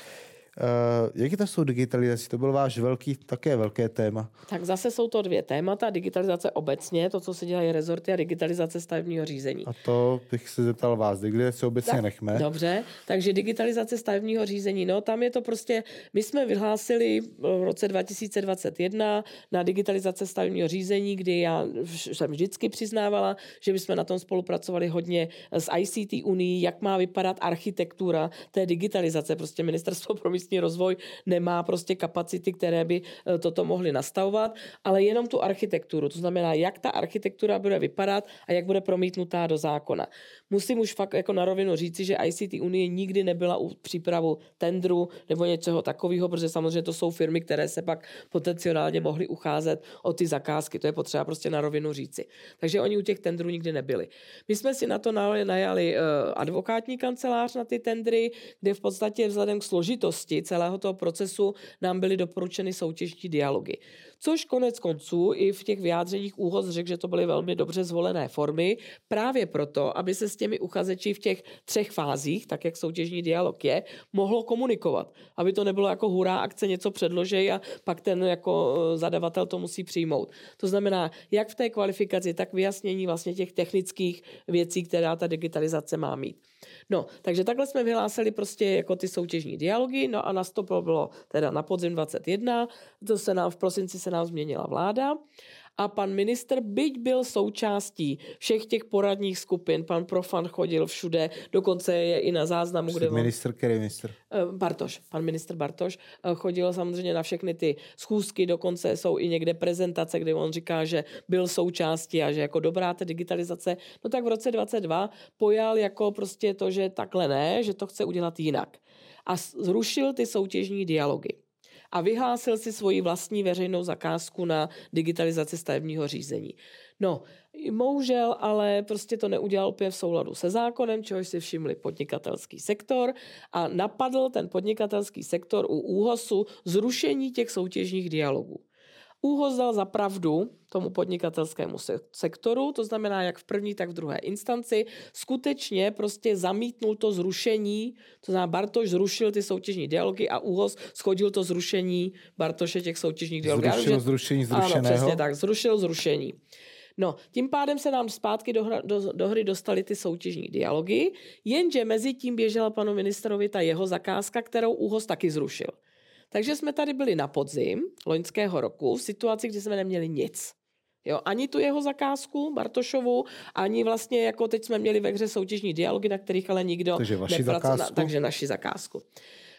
Uh, jaký to jsou digitalizace? To byl váš velký, také velké téma. Tak zase jsou to dvě témata. Digitalizace obecně, to, co se dělají rezorty a digitalizace stavebního řízení. A to bych se zeptal vás. Digitalizace obecně tak, nechme. Dobře, takže digitalizace stavebního řízení. No tam je to prostě, my jsme vyhlásili v roce 2021 na digitalizace stavebního řízení, kdy já jsem vždycky přiznávala, že bychom na tom spolupracovali hodně s ICT Unii, jak má vypadat architektura té digitalizace. Prostě ministerstvo pro místní rozvoj nemá prostě kapacity, které by eh, toto mohly nastavovat, ale jenom tu architekturu. To znamená, jak ta architektura bude vypadat a jak bude promítnutá do zákona. Musím už fakt jako na rovinu říci, že ICT Unie nikdy nebyla u přípravu tendru nebo něčeho takového, protože samozřejmě to jsou firmy, které se pak potenciálně mohly ucházet o ty zakázky. To je potřeba prostě na rovinu říci. Takže oni u těch tendrů nikdy nebyli. My jsme si na to najali eh, advokátní kancelář na ty tendry, kde v podstatě vzhledem k složitosti celého toho procesu nám byly doporučeny soutěžní dialogy. Což konec konců i v těch vyjádřeních úhoz řekl, že to byly velmi dobře zvolené formy, právě proto, aby se s těmi uchazeči v těch třech fázích, tak jak soutěžní dialog je, mohlo komunikovat. Aby to nebylo jako hurá akce, něco předložej a pak ten jako e, zadavatel to musí přijmout. To znamená, jak v té kvalifikaci, tak vyjasnění vlastně těch technických věcí, která ta digitalizace má mít. No, takže takhle jsme vyhlásili prostě jako ty soutěžní dialogy, no a na bylo teda na podzim 21, to se nám v prosinci se nám změnila vláda a pan minister, byť byl součástí všech těch poradních skupin, pan Profan chodil všude, dokonce je i na záznamu, kde Minister, který minister? Eh, Bartoš, pan minister Bartoš eh, chodil samozřejmě na všechny ty schůzky, dokonce jsou i někde prezentace, kde on říká, že byl součástí a že jako dobrá ta digitalizace. No tak v roce 22 pojal jako prostě to, že takhle ne, že to chce udělat jinak. A zrušil ty soutěžní dialogy a vyhlásil si svoji vlastní veřejnou zakázku na digitalizaci stavebního řízení. No, bohužel, ale prostě to neudělal úplně v souladu se zákonem, čehož si všimli podnikatelský sektor a napadl ten podnikatelský sektor u úhosu zrušení těch soutěžních dialogů. Úhoz dal za pravdu tomu podnikatelskému sektoru, to znamená jak v první, tak v druhé instanci, skutečně prostě zamítnul to zrušení, to znamená Bartoš zrušil ty soutěžní dialogy a Úhoz schodil to zrušení Bartoše těch soutěžních dialogů. Zrušil že... zrušení zrušeného? Ano, přesně tak, zrušil zrušení. No, tím pádem se nám zpátky do, hra, do, do hry dostaly ty soutěžní dialogy, jenže mezi tím běžela panu ministrovi ta jeho zakázka, kterou Úhoz taky zrušil. Takže jsme tady byli na podzim loňského roku v situaci, kdy jsme neměli nic. Jo, ani tu jeho zakázku Bartošovu, ani vlastně jako teď jsme měli ve hře soutěžní dialogy, na kterých ale nikdo takže vaši zakázku. Na, takže naši zakázku.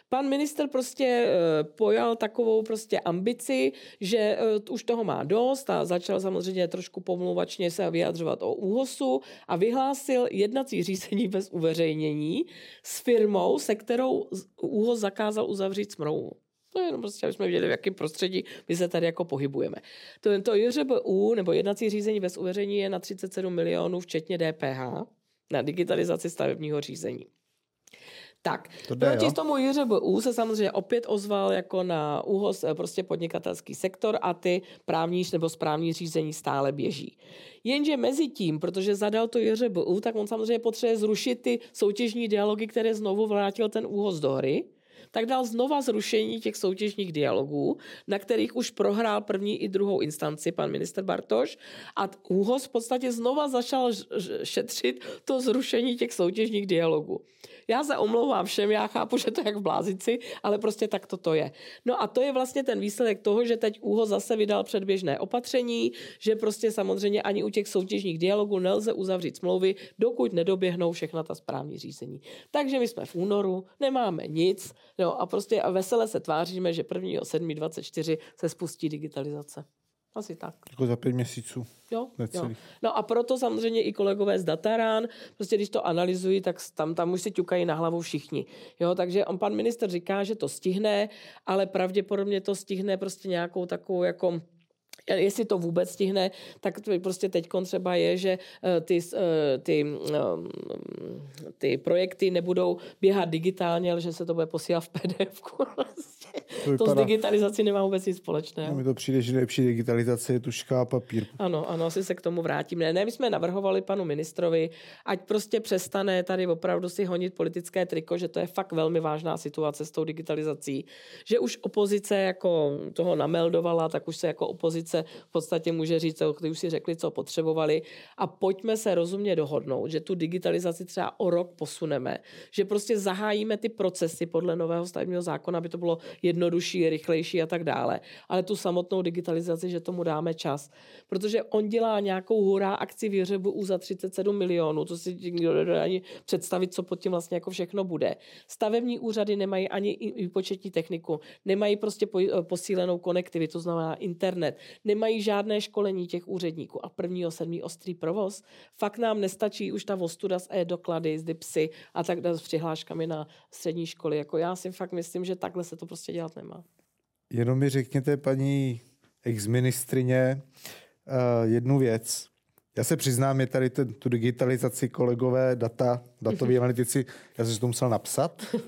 Pan minister prostě uh, pojal takovou prostě ambici, že uh, už toho má dost a začal samozřejmě trošku pomluvačně se vyjadřovat o úhosu a vyhlásil jednací řízení bez uveřejnění s firmou, se kterou úhos zakázal uzavřít smlouvu. To je jenom prostě, aby jsme viděli, v jakém prostředí my se tady jako pohybujeme. To, to JŘBU, nebo jednací řízení bez uveřejnění, je na 37 milionů, včetně DPH, na digitalizaci stavebního řízení. Tak, to jde, proti jo? tomu JŘBU se samozřejmě opět ozval jako na úhoz eh, prostě podnikatelský sektor a ty právní nebo správní řízení stále běží. Jenže mezi tím, protože zadal to JŘBU, tak on samozřejmě potřebuje zrušit ty soutěžní dialogy, které znovu vrátil ten úhoz do hry tak dal znova zrušení těch soutěžních dialogů, na kterých už prohrál první i druhou instanci pan minister Bartoš a ÚHOS v podstatě znova začal šetřit to zrušení těch soutěžních dialogů. Já se omlouvám všem, já chápu, že to je jak v blázici, ale prostě tak to, to je. No a to je vlastně ten výsledek toho, že teď ÚHO zase vydal předběžné opatření, že prostě samozřejmě ani u těch soutěžních dialogů nelze uzavřít smlouvy, dokud nedoběhnou všechna ta správní řízení. Takže my jsme v únoru, nemáme nic, no a prostě vesele se tváříme, že 1.7.24 se spustí digitalizace. Asi tak. Jako za pět měsíců. Jo, jo. No a proto samozřejmě i kolegové z Datarán, prostě když to analyzují, tak tam, tam už si ťukají na hlavu všichni. Jo, takže on pan minister říká, že to stihne, ale pravděpodobně to stihne prostě nějakou takovou jako Jestli to vůbec stihne, tak to prostě teď třeba je, že eh, ty, eh, ty, ty projekty nebudou běhat digitálně, ale že se to bude posílat v PDF. To, to s digitalizací nemá vůbec nic společného. No, mi to přijde, že nejlepší digitalizace je tuška a papír. Ano, ano, asi se k tomu vrátím. Ne, ne, my jsme navrhovali panu ministrovi, ať prostě přestane tady opravdu si honit politické triko, že to je fakt velmi vážná situace s tou digitalizací. Že už opozice jako toho nameldovala, tak už se jako opozice v podstatě může říct, když už si řekli, co potřebovali a pojďme se rozumně dohodnout, že tu digitalizaci třeba o rok posuneme, že prostě zahájíme ty procesy podle nového stavebního zákona, aby to bylo jednodušší, rychlejší a tak dále. Ale tu samotnou digitalizaci, že tomu dáme čas. Protože on dělá nějakou hurá akci věřebu za 37 milionů, to si nikdo ani představit, co pod tím vlastně jako všechno bude. Stavební úřady nemají ani výpočetní techniku, nemají prostě posílenou konektivitu, to znamená internet, nemají žádné školení těch úředníků a prvního sedmý ostrý provoz. Fakt nám nestačí už ta vostuda s e-doklady, s DIPSy a tak dále s přihláškami na střední školy. Jako já si fakt myslím, že takhle se to prostě dělat nemá. Jenom mi řekněte, paní exministrině, uh, jednu věc. Já se přiznám, je tady ten, tu digitalizaci kolegové, data, datoví analytici, já jsem si to musel napsat. Uh,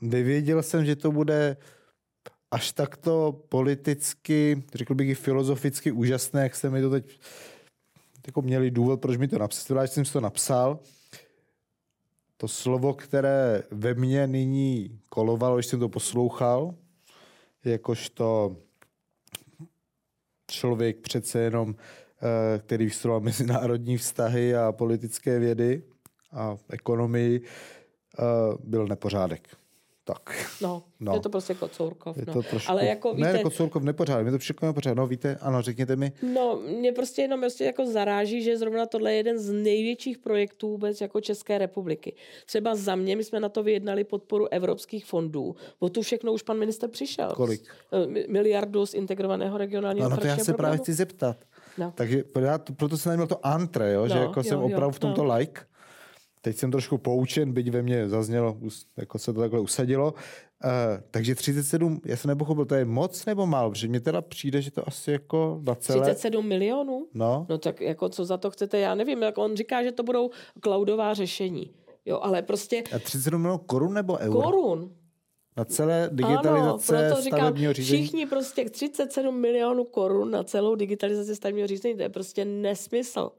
nevěděl jsem, že to bude až takto politicky, řekl bych i filozoficky úžasné, jak jste mi to teď jako měli důvod, proč mi to napsal, že jsem si to napsal. To slovo, které ve mně nyní kolovalo, když jsem to poslouchal, jakožto člověk přece jenom, eh, který vystudoval mezinárodní vztahy a politické vědy a ekonomii, eh, byl nepořádek. Tak. No, no, je to prostě Kocourkov. Je no. to trošku, Ale jako, víte, ne, Kocourkov nepořádek, je to všechno nepořádek. No víte, ano, řekněte mi. No, mě prostě jenom prostě jako zaráží, že zrovna tohle je jeden z největších projektů vůbec jako České republiky. Třeba za mě, my jsme na to vyjednali podporu evropských fondů. O tu všechno už pan minister přišel. Kolik? Eh, miliardu z integrovaného regionálního No, no to já se programu. právě chci zeptat. No. Takže proto jsem neměl to antre, jo, že No, jako jo, jsem jo, opravdu v tomto no. like. Teď jsem trošku poučen, byť ve mně zaznělo, jako se to takhle usadilo. Uh, takže 37, já jsem nepochopil, to je moc nebo málo? Protože mně teda přijde, že to asi jako na celé... 37 milionů? No, No tak jako co za to chcete, já nevím. Jako on říká, že to budou cloudová řešení. Jo, ale prostě a 37 milionů korun nebo eur? korun. Na celé Ano, digitalizace proto říkám, řízení? všichni prostě 37 milionů korun na celou digitalizaci stavebního řízení, to je prostě nesmysl.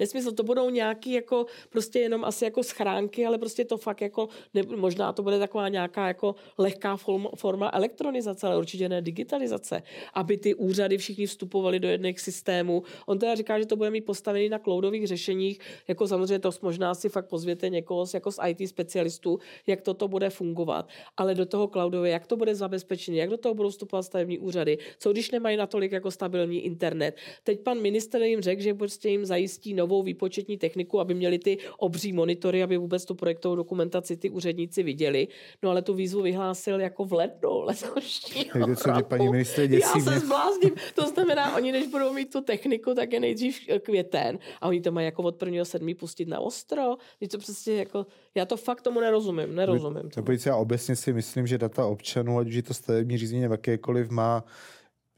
Nesmysl, to budou nějaký jako prostě jenom asi jako schránky, ale prostě to fakt jako, ne, možná to bude taková nějaká jako lehká forma, elektronizace, ale určitě ne digitalizace, aby ty úřady všichni vstupovali do jedných systémů. On teda říká, že to bude mít postavený na cloudových řešeních, jako samozřejmě to možná si fakt pozvěte někoho z- jako z IT specialistů, jak toto bude fungovat, ale do toho cloudově, jak to bude zabezpečené, jak do toho budou vstupovat stavební úřady, co když nemají natolik jako stabilní internet. Teď pan minister jim řekl, že prostě jim zajistí novou výpočetní techniku, aby měli ty obří monitory, aby vůbec tu projektovou dokumentaci ty úředníci viděli. No ale tu výzvu vyhlásil jako v lednu letošního co, že paní roku. ministr je Já děsí se mě. zblázním. To znamená, oni než budou mít tu techniku, tak je nejdřív květen a oni to mají jako od prvního sedmí pustit na ostro. Teď to přesně jako, já to fakt tomu nerozumím, nerozumím. Tomu. já obecně si myslím, že data občanů, ať už je to stavební řízení nebo jakékoliv, má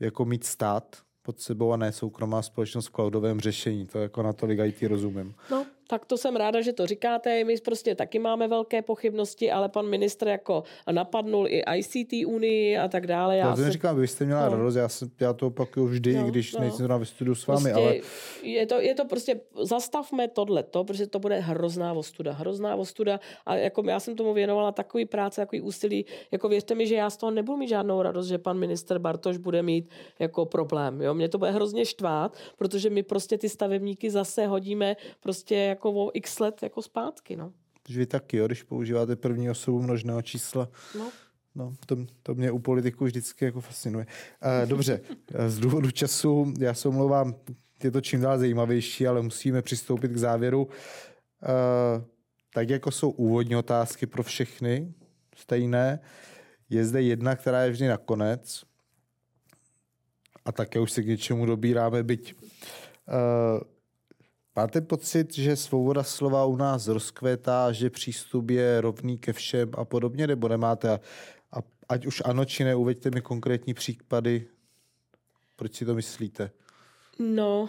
jako mít stát pod sebou a ne soukromá společnost v cloudovém řešení. To jako natolik IT rozumím. No, tak to jsem ráda, že to říkáte. My prostě taky máme velké pochybnosti, ale pan ministr jako napadnul i ICT unii a tak dále. Já Já se, říkám, vy jste měla No. radost, já, jsem, já to opakuju vždy, No, když no. no. nejsem na studiu s vámi, prostě ale je, to, je to prostě, zastavme tohleto, protože to bude hrozná ostuda, hrozná ostuda a jako já jsem tomu věnovala takový práce, takový úsilí, jako věřte mi, že já z toho nebudu mít žádnou radost, že pan minister Bartoš bude mít jako problém, jo, mě to bude hrozně štvát, protože my prostě ty stavebníky zase hodíme prostě jako o x let jako zpátky, no. že vy taky, jo, když používáte první osobu množného čísla, no. No, to, to mě u politiků vždycky jako fascinuje. Uh, dobře, eh, z důvodu času, já se omlouvám, je to čím dál zajímavější, ale musíme přistoupit k závěru. Uh, tak jako jsou úvodní otázky pro všechny, stejné, je zde jedna, která je vždy nakonec. A také už se k něčemu dobíráme, byť Máte pocit, že svoboda slova u nás rozkvétá, že přístup je rovný ke všem a podobně, nebo nemáte? A, a ať už ano, či ne, uveďte mi konkrétní případy, proč si to myslíte? No,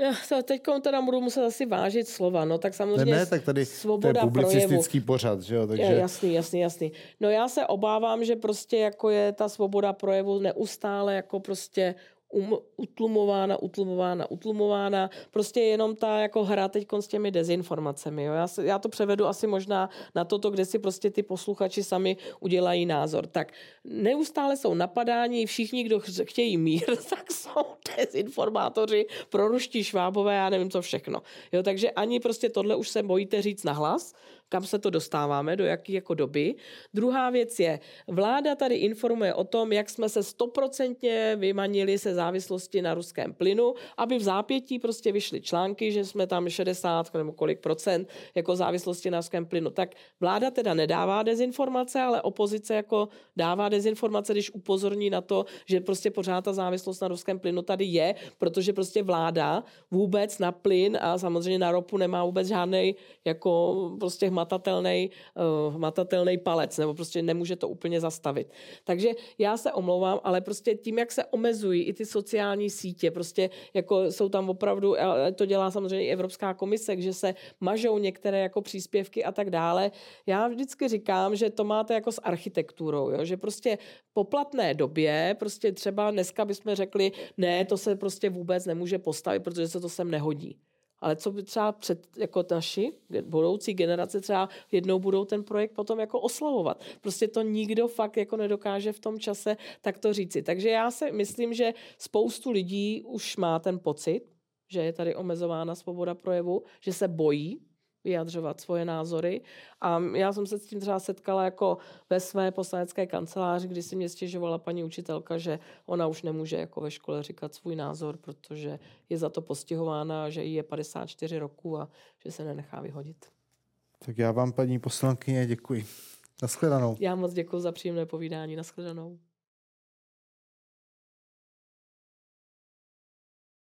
já teď teda budu muset asi vážit slova, no tak Ne, samozřejmě ne, tak tady svoboda to je projevu. publicistický pořad, že jo? Takže Je, jasný, jasný, jasný. No já se obávám, že prostě jako je ta svoboda projevu neustále jako prostě um, utlumována, utlumována, utlumována. Prostě jenom ta jako hra teď s těmi dezinformacemi. Jo? Já, se, já to převedu asi možná na toto, kde si prostě ty posluchači sami udělají názor. Tak neustále jsou napadáni, všichni, kdo ch- chtějí mír, tak jsou dezinformátoři, proruští švábové, já nevím co všechno. Jo? Takže ani prostě tohle už se bojíte říct nahlas, kam se to dostáváme, do jaký jako doby. Druhá věc je, vláda tady informuje o tom, jak jsme se stoprocentně vymanili se závislosti na ruském plynu, aby v zápětí prostě vyšly články, že jsme tam 60 nebo kolik procent jako závislosti na ruském plynu. Tak vláda teda nedává dezinformace, ale opozice jako dává dezinformace, když upozorní na to, že prostě pořád ta závislost na ruském plynu tady je, protože prostě vláda vůbec na plyn a samozřejmě na ropu nemá vůbec žádný jako prostě hmatatelný, uh, hmatatelný palec, nebo prostě nemůže to úplně zastavit. Takže já se omlouvám, ale prostě tím, jak se omezují i ty sociální sítě, prostě jako jsou tam opravdu, to dělá samozřejmě i Evropská komise, že se mažou některé jako příspěvky a tak dále. Já vždycky říkám, že to máte jako s architekturou, jo? že prostě po platné době, prostě třeba dneska bychom řekli, ne, to se prostě vůbec nemůže postavit, protože se to sem nehodí. Ale co by třeba před, jako naši budoucí generace třeba jednou budou ten projekt potom jako oslavovat. Prostě to nikdo fakt jako nedokáže v tom čase tak to říci. Takže já si myslím, že spoustu lidí už má ten pocit, že je tady omezována svoboda projevu, že se bojí vyjadřovat svoje názory. A já jsem se s tím třeba setkala jako ve své poslanecké kanceláři, kdy si mě stěžovala paní učitelka, že ona už nemůže jako ve škole říkat svůj názor, protože je za to postihována, že jí je 54 roku a že se nenechá vyhodit. Tak já vám, paní poslankyně, děkuji. Naschledanou. Já moc děkuji za příjemné povídání. Naschledanou.